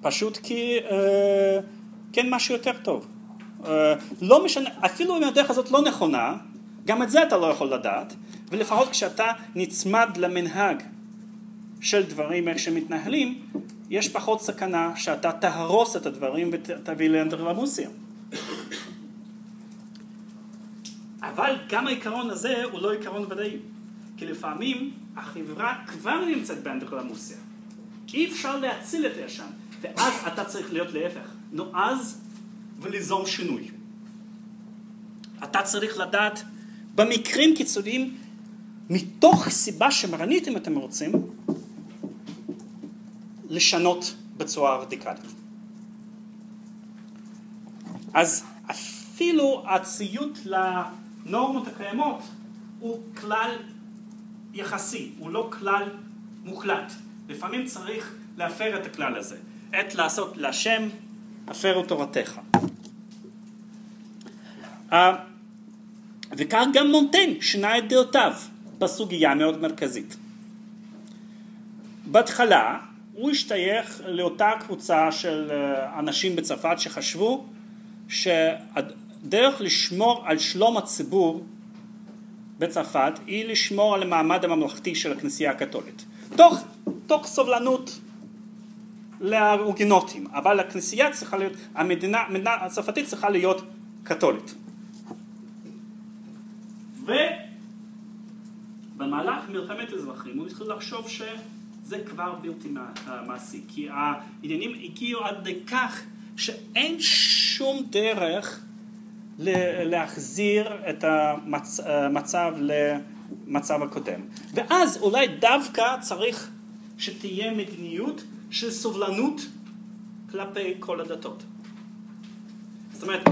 פשוט כי אה, כן משהו יותר טוב. אה, לא משנה, אפילו אם הדרך הזאת לא נכונה, גם את זה אתה לא יכול לדעת, ולפחות כשאתה נצמד למנהג של דברים איך שמתנהלים, יש פחות סכנה שאתה תהרוס את הדברים ותביא לאנדרלמוסיה. אבל גם העיקרון הזה הוא לא עיקרון ודאי. כי לפעמים החברה כבר נמצאת באנדרלמוסיה. אי אפשר להציל את הישן, ואז אתה צריך להיות להפך, נועז וליזום שינוי. אתה צריך לדעת במקרים קיצוניים, מתוך סיבה שמרנית אם אתם רוצים, לשנות בצורה רדיקלית. אז אפילו הציות לנורמות הקיימות הוא כלל יחסי, הוא לא כלל מוחלט. לפעמים צריך להפר את הכלל הזה. עת לעשות להשם, הפרו תורתך. Uh, וכך גם מונטיין שינה את דעותיו בסוגיה מאוד מרכזית. בהתחלה הוא השתייך לאותה קבוצה של אה, אנשים בצרפת שחשבו שהדרך לשמור על שלום הציבור בצרפת היא לשמור על המעמד הממלכתי של הכנסייה הקתולית. תוך, תוך סובלנות להוגנותים, אבל הכנסייה צריכה להיות, המדינה, המדינה הצרפתית צריכה להיות קתולית. ובמהלך מלחמת אזרחים הוא התחיל לחשוב שזה כבר בלתי מעשי, כי העניינים הגיעו עד לכך שאין שום דרך להחזיר את המצב למצב הקודם. ואז אולי דווקא צריך שתהיה מדיניות של סובלנות כלפי כל הדתות. זאת אומרת,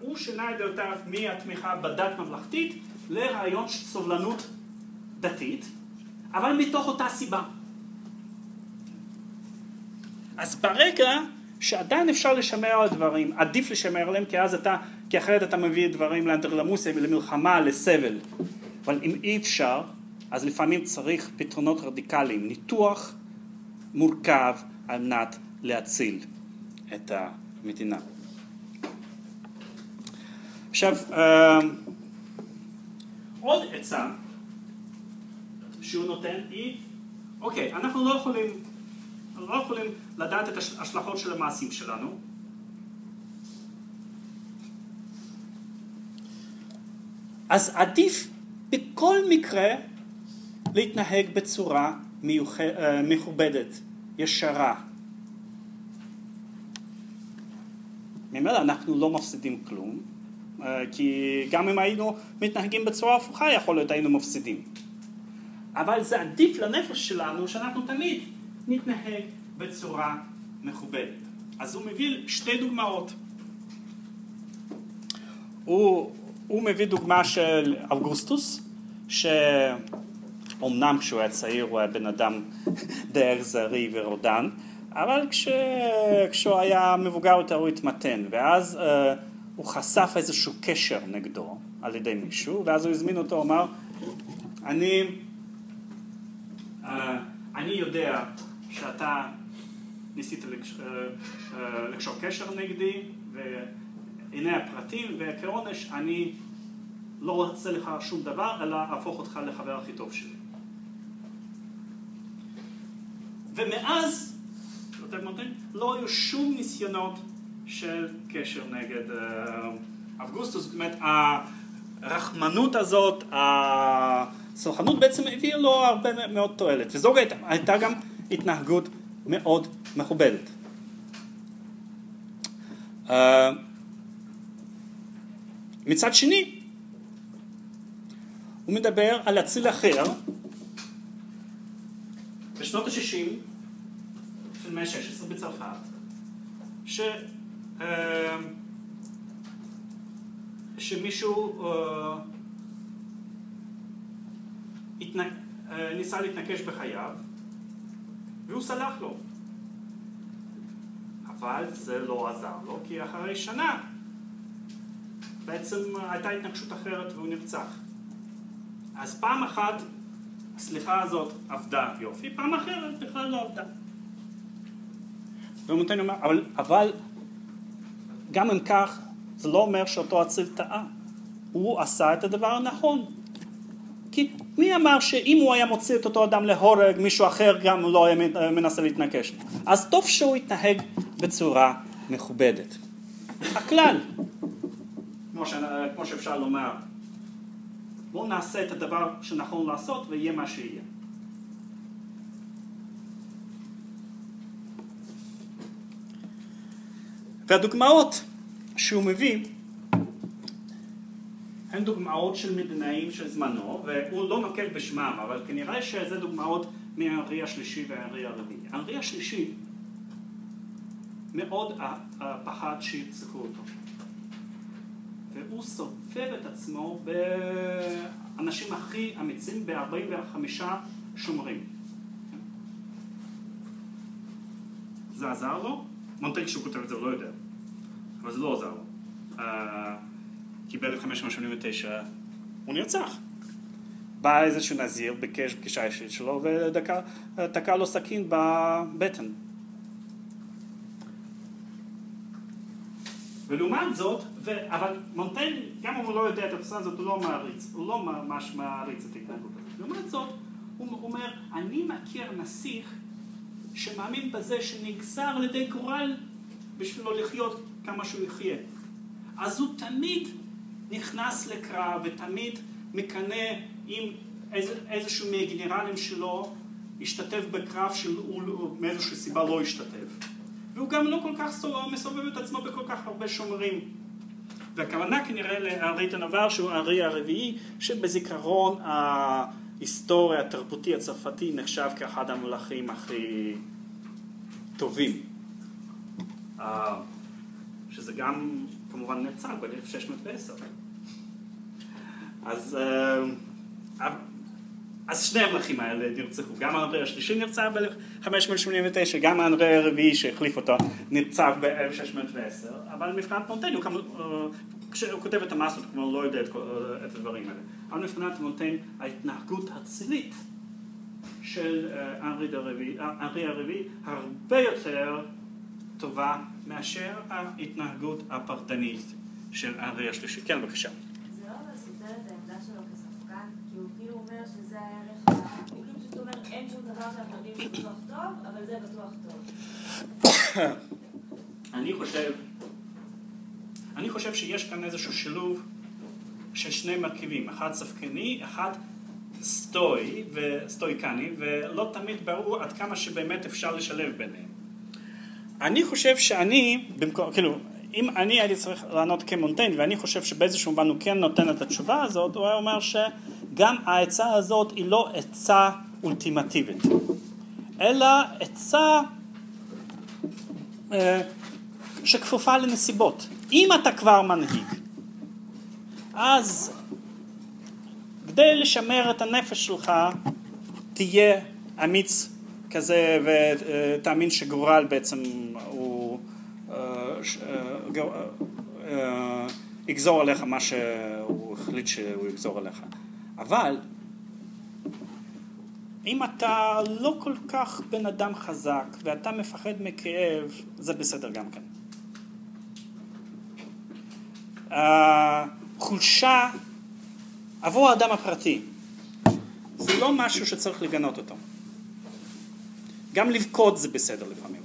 הוא שינה את דעותיו מהתמיכה בדת ממלכתית לרעיון של סובלנות דתית, אבל מתוך אותה סיבה. אז ברגע שעדיין אפשר לשמר על דברים, עדיף לשמר עליהם כי אז אתה, כי אחרת אתה מביא דברים לאנטרלמוסיה, למלחמה, לסבל. אבל אם אי אפשר, אז לפעמים צריך פתרונות רדיקליים, ניתוח מורכב על מנת להציל את המדינה. עכשיו, אה, עוד עצה שהוא נותן היא, אוקיי, אנחנו לא יכולים לא יכולים לדעת את ההשלכות של המעשים שלנו. אז עדיף בכל מקרה להתנהג בצורה מיוח... אה, מכובדת, ישרה. ממילא אנחנו לא מפסידים כלום, אה, כי גם אם היינו מתנהגים בצורה הפוכה יכול להיות היינו מפסידים. אבל זה עדיף לנפש שלנו שאנחנו תמיד נתנהג בצורה מכובדת. אז הוא מביא שתי דוגמאות. הוא, הוא מביא דוגמה של אוגוסטוס, שאומנם כשהוא היה צעיר הוא היה בן אדם די אכזרי ורודן, אבל כש... כשהוא היה מבוגר יותר הוא התמתן, ואז uh, הוא חשף איזשהו קשר נגדו על ידי מישהו, ואז הוא הזמין אותו, אמר, אני, uh, אני יודע שאתה ניסית לקשר, אה, אה, לקשור קשר נגדי, והנה הפרטים, וכעונש אני לא רוצה לך שום דבר, אלא אהפוך אותך לחבר הכי טוב שלי. ומאז, לא היו שום ניסיונות של קשר נגד אה, אבגוסטוס, זאת אומרת, הרחמנות הזאת, הסלחנות בעצם הביאה לו הרבה מאוד תועלת, וזו הייתה גם התנהגות מאוד מכובדת. אה, מצד שני, הוא מדבר על אציל אחר. בשנות ה-60 של המאה ה-16 בצרפת, ש... אה, שמישהו אה. אה, ניסה להתנקש בחייו והוא סלח לו. אבל זה לא עזר לו, כי אחרי שנה בעצם הייתה התנגשות אחרת והוא נרצח. אז פעם אחת הסליחה הזאת עבדה יופי, פעם אחרת בכלל לא עבדה. ומונטיין אומר, אבל, אבל גם אם כך, זה לא אומר שאותו אציל טעה. הוא עשה את הדבר הנכון. כי מי אמר שאם הוא היה מוציא את אותו אדם להורג, מישהו אחר גם לא היה מנסה להתנקש? אז טוב שהוא יתנהג בצורה מכובדת. הכלל, כמו, ש... כמו שאפשר לומר, בואו נעשה את הדבר שנכון לעשות ויהיה מה שיהיה. והדוגמאות שהוא מביא הן דוגמאות של מדינאים של זמנו, והוא לא נוקב בשמם, אבל כנראה שזה דוגמאות מהאנרי השלישי והאנרי הרביעי. האנרי השלישי מאוד פחד שירצחו אותו. והוא סובב את עצמו באנשים הכי אמיצים, ב-45 שומרים. זה עזר לו? מונטג שהוא כותב את זה, הוא לא יודע. אבל זה לא לו. Uh, כי ב-1589 הוא נרצח. בא איזשהו נזיר, ביקש פגישה אישית שלו ותקע לו סכין בבטן. ולעומת זאת, ו... אבל מונטיין, גם אם הוא לא יודע את התפיסה הזאת, הוא לא מעריץ, הוא לא ממש מעריץ את ההתנהגות הזאת. לעומת זאת, הוא אומר, אני מכיר נסיך שמאמין בזה שנגזר על ידי גורל בשבילו לחיות כמה שהוא יחיה. אז הוא תמיד נכנס לקרב ותמיד מקנא איזה, איזשהו מהגנרלים שלו השתתף בקרב שהוא מאיזושהי סיבה לא השתתף. והוא גם לא כל כך מסובב את עצמו בכל כך הרבה שומרים. והכוונה כנראה לארי תנבר שהוא הארי הרביעי שבזיכרון ההיסטוריה התרבותי הצרפתי נחשב כאחד המלכים הכי טובים. אה, שזה גם כמובן נרצח ב-1610. אז אה, אז שני המלכים האלה נרצחו, גם האנדרי השלישי נרצח ב-1589, גם האנדרי הרביעי שהחליף אותו נרצח ב-1610, אבל מבחינת כמובן, אה, כשהוא כותב את המסות, הוא כלומר לא יודע את, את הדברים האלה. אבל מבחינת מונטיין, ההתנהגות הצילית של אה, אנרי הרביעי הרבה יותר טובה מאשר ההתנהגות הפרטנית של אנרי השלישי. כן, בבקשה. אני חושב, אני חושב שיש כאן איזשהו שילוב של שני מרכיבים, אחד ספקני, אחד סטואי וסטואיקני, ולא תמיד ברור עד כמה שבאמת אפשר לשלב ביניהם. אני חושב שאני, במקום, כאילו, אם אני הייתי צריך לענות כמונטיין, ואני חושב שבאיזשהו מובן הוא כן נותן את התשובה הזאת, הוא היה אומר שגם העצה הזאת היא לא עצה אולטימטיבית, אלא עצה אה, שכפופה לנסיבות. אם אתה כבר מנהיג, אז כדי לשמר את הנפש שלך, תהיה אמיץ כזה ותאמין שגורל בעצם הוא אה, אה, יגזור עליך מה שהוא החליט שהוא יגזור עליך. אבל אם אתה לא כל כך בן אדם חזק ואתה מפחד מכאב, זה בסדר גם כן. חולשה עבור האדם הפרטי זה לא משהו שצריך לגנות אותו. גם לבכות זה בסדר לפעמים.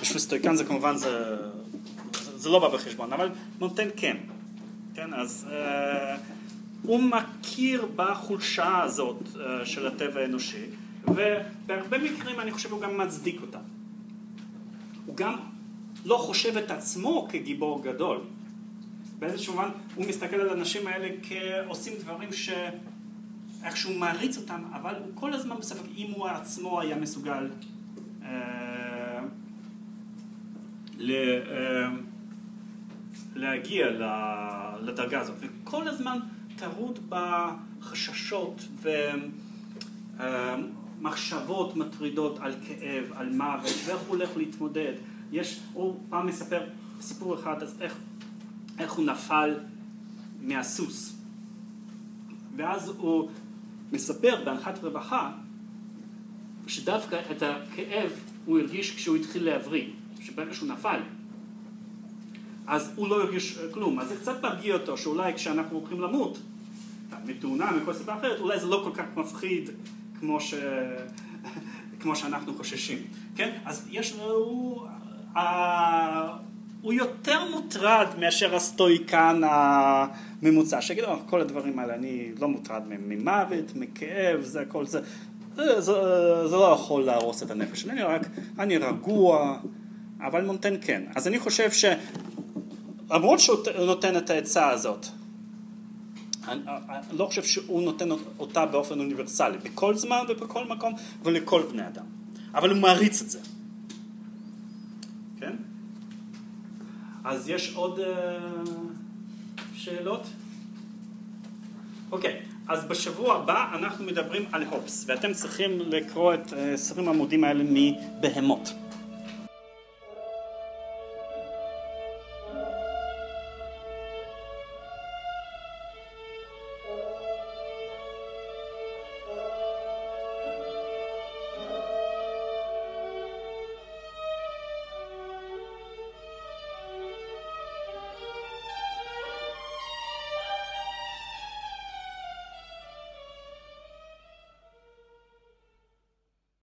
בשביל סטויקן זה כמובן, זה, זה, לא בא בחשבון, אבל מונטן כן. כן, אז אה, הוא מכיר בחולשה הזאת אה, של הטבע האנושי, ובהרבה מקרים אני חושב הוא גם מצדיק אותה. הוא גם לא חושב את עצמו כגיבור גדול. באיזשהו מובן הוא מסתכל על האנשים האלה כעושים דברים שאיכשהו מעריץ אותם, אבל הוא כל הזמן בספק אם הוא עצמו היה מסוגל אה, ל, אה, להגיע לדרגה הזאת. וכל הזמן טרוד בחששות ומחשבות מטרידות על כאב, על מוות, ואיך הוא הולך להתמודד. יש, הוא פעם מספר סיפור אחד, אז איך, איך הוא נפל מהסוס. ואז הוא מספר בהנחת רווחה שדווקא את הכאב הוא הרגיש כשהוא התחיל להבריא, שברגע שהוא נפל אז הוא לא הרגיש כלום. אז זה קצת מרגיע אותו שאולי כשאנחנו הולכים למות, מתאונה, מכל סיבה אחרת, אולי זה לא כל כך מפחיד כמו, ש... כמו שאנחנו חוששים. כן? אז יש לו... Uh, הוא יותר מוטרד מאשר הסטואיקן הממוצע, שיגיד, oh, כל הדברים האלה, אני לא מוטרד ממוות, מכאב, זה הכל זה. זה, זה, זה לא יכול להרוס את הנפש שלי, אני רק, אני רגוע, אבל מונטן כן. אז אני חושב ש... למרות שהוא נותן את העצה הזאת, אני, אני לא חושב שהוא נותן אותה באופן אוניברסלי, בכל זמן ובכל מקום ולכל בני אדם. אבל הוא מעריץ את זה. כן? אז יש עוד uh, שאלות? אוקיי, אז בשבוע הבא אנחנו מדברים על הופס, ואתם צריכים לקרוא את uh, 20 העמודים האלה מבהמות.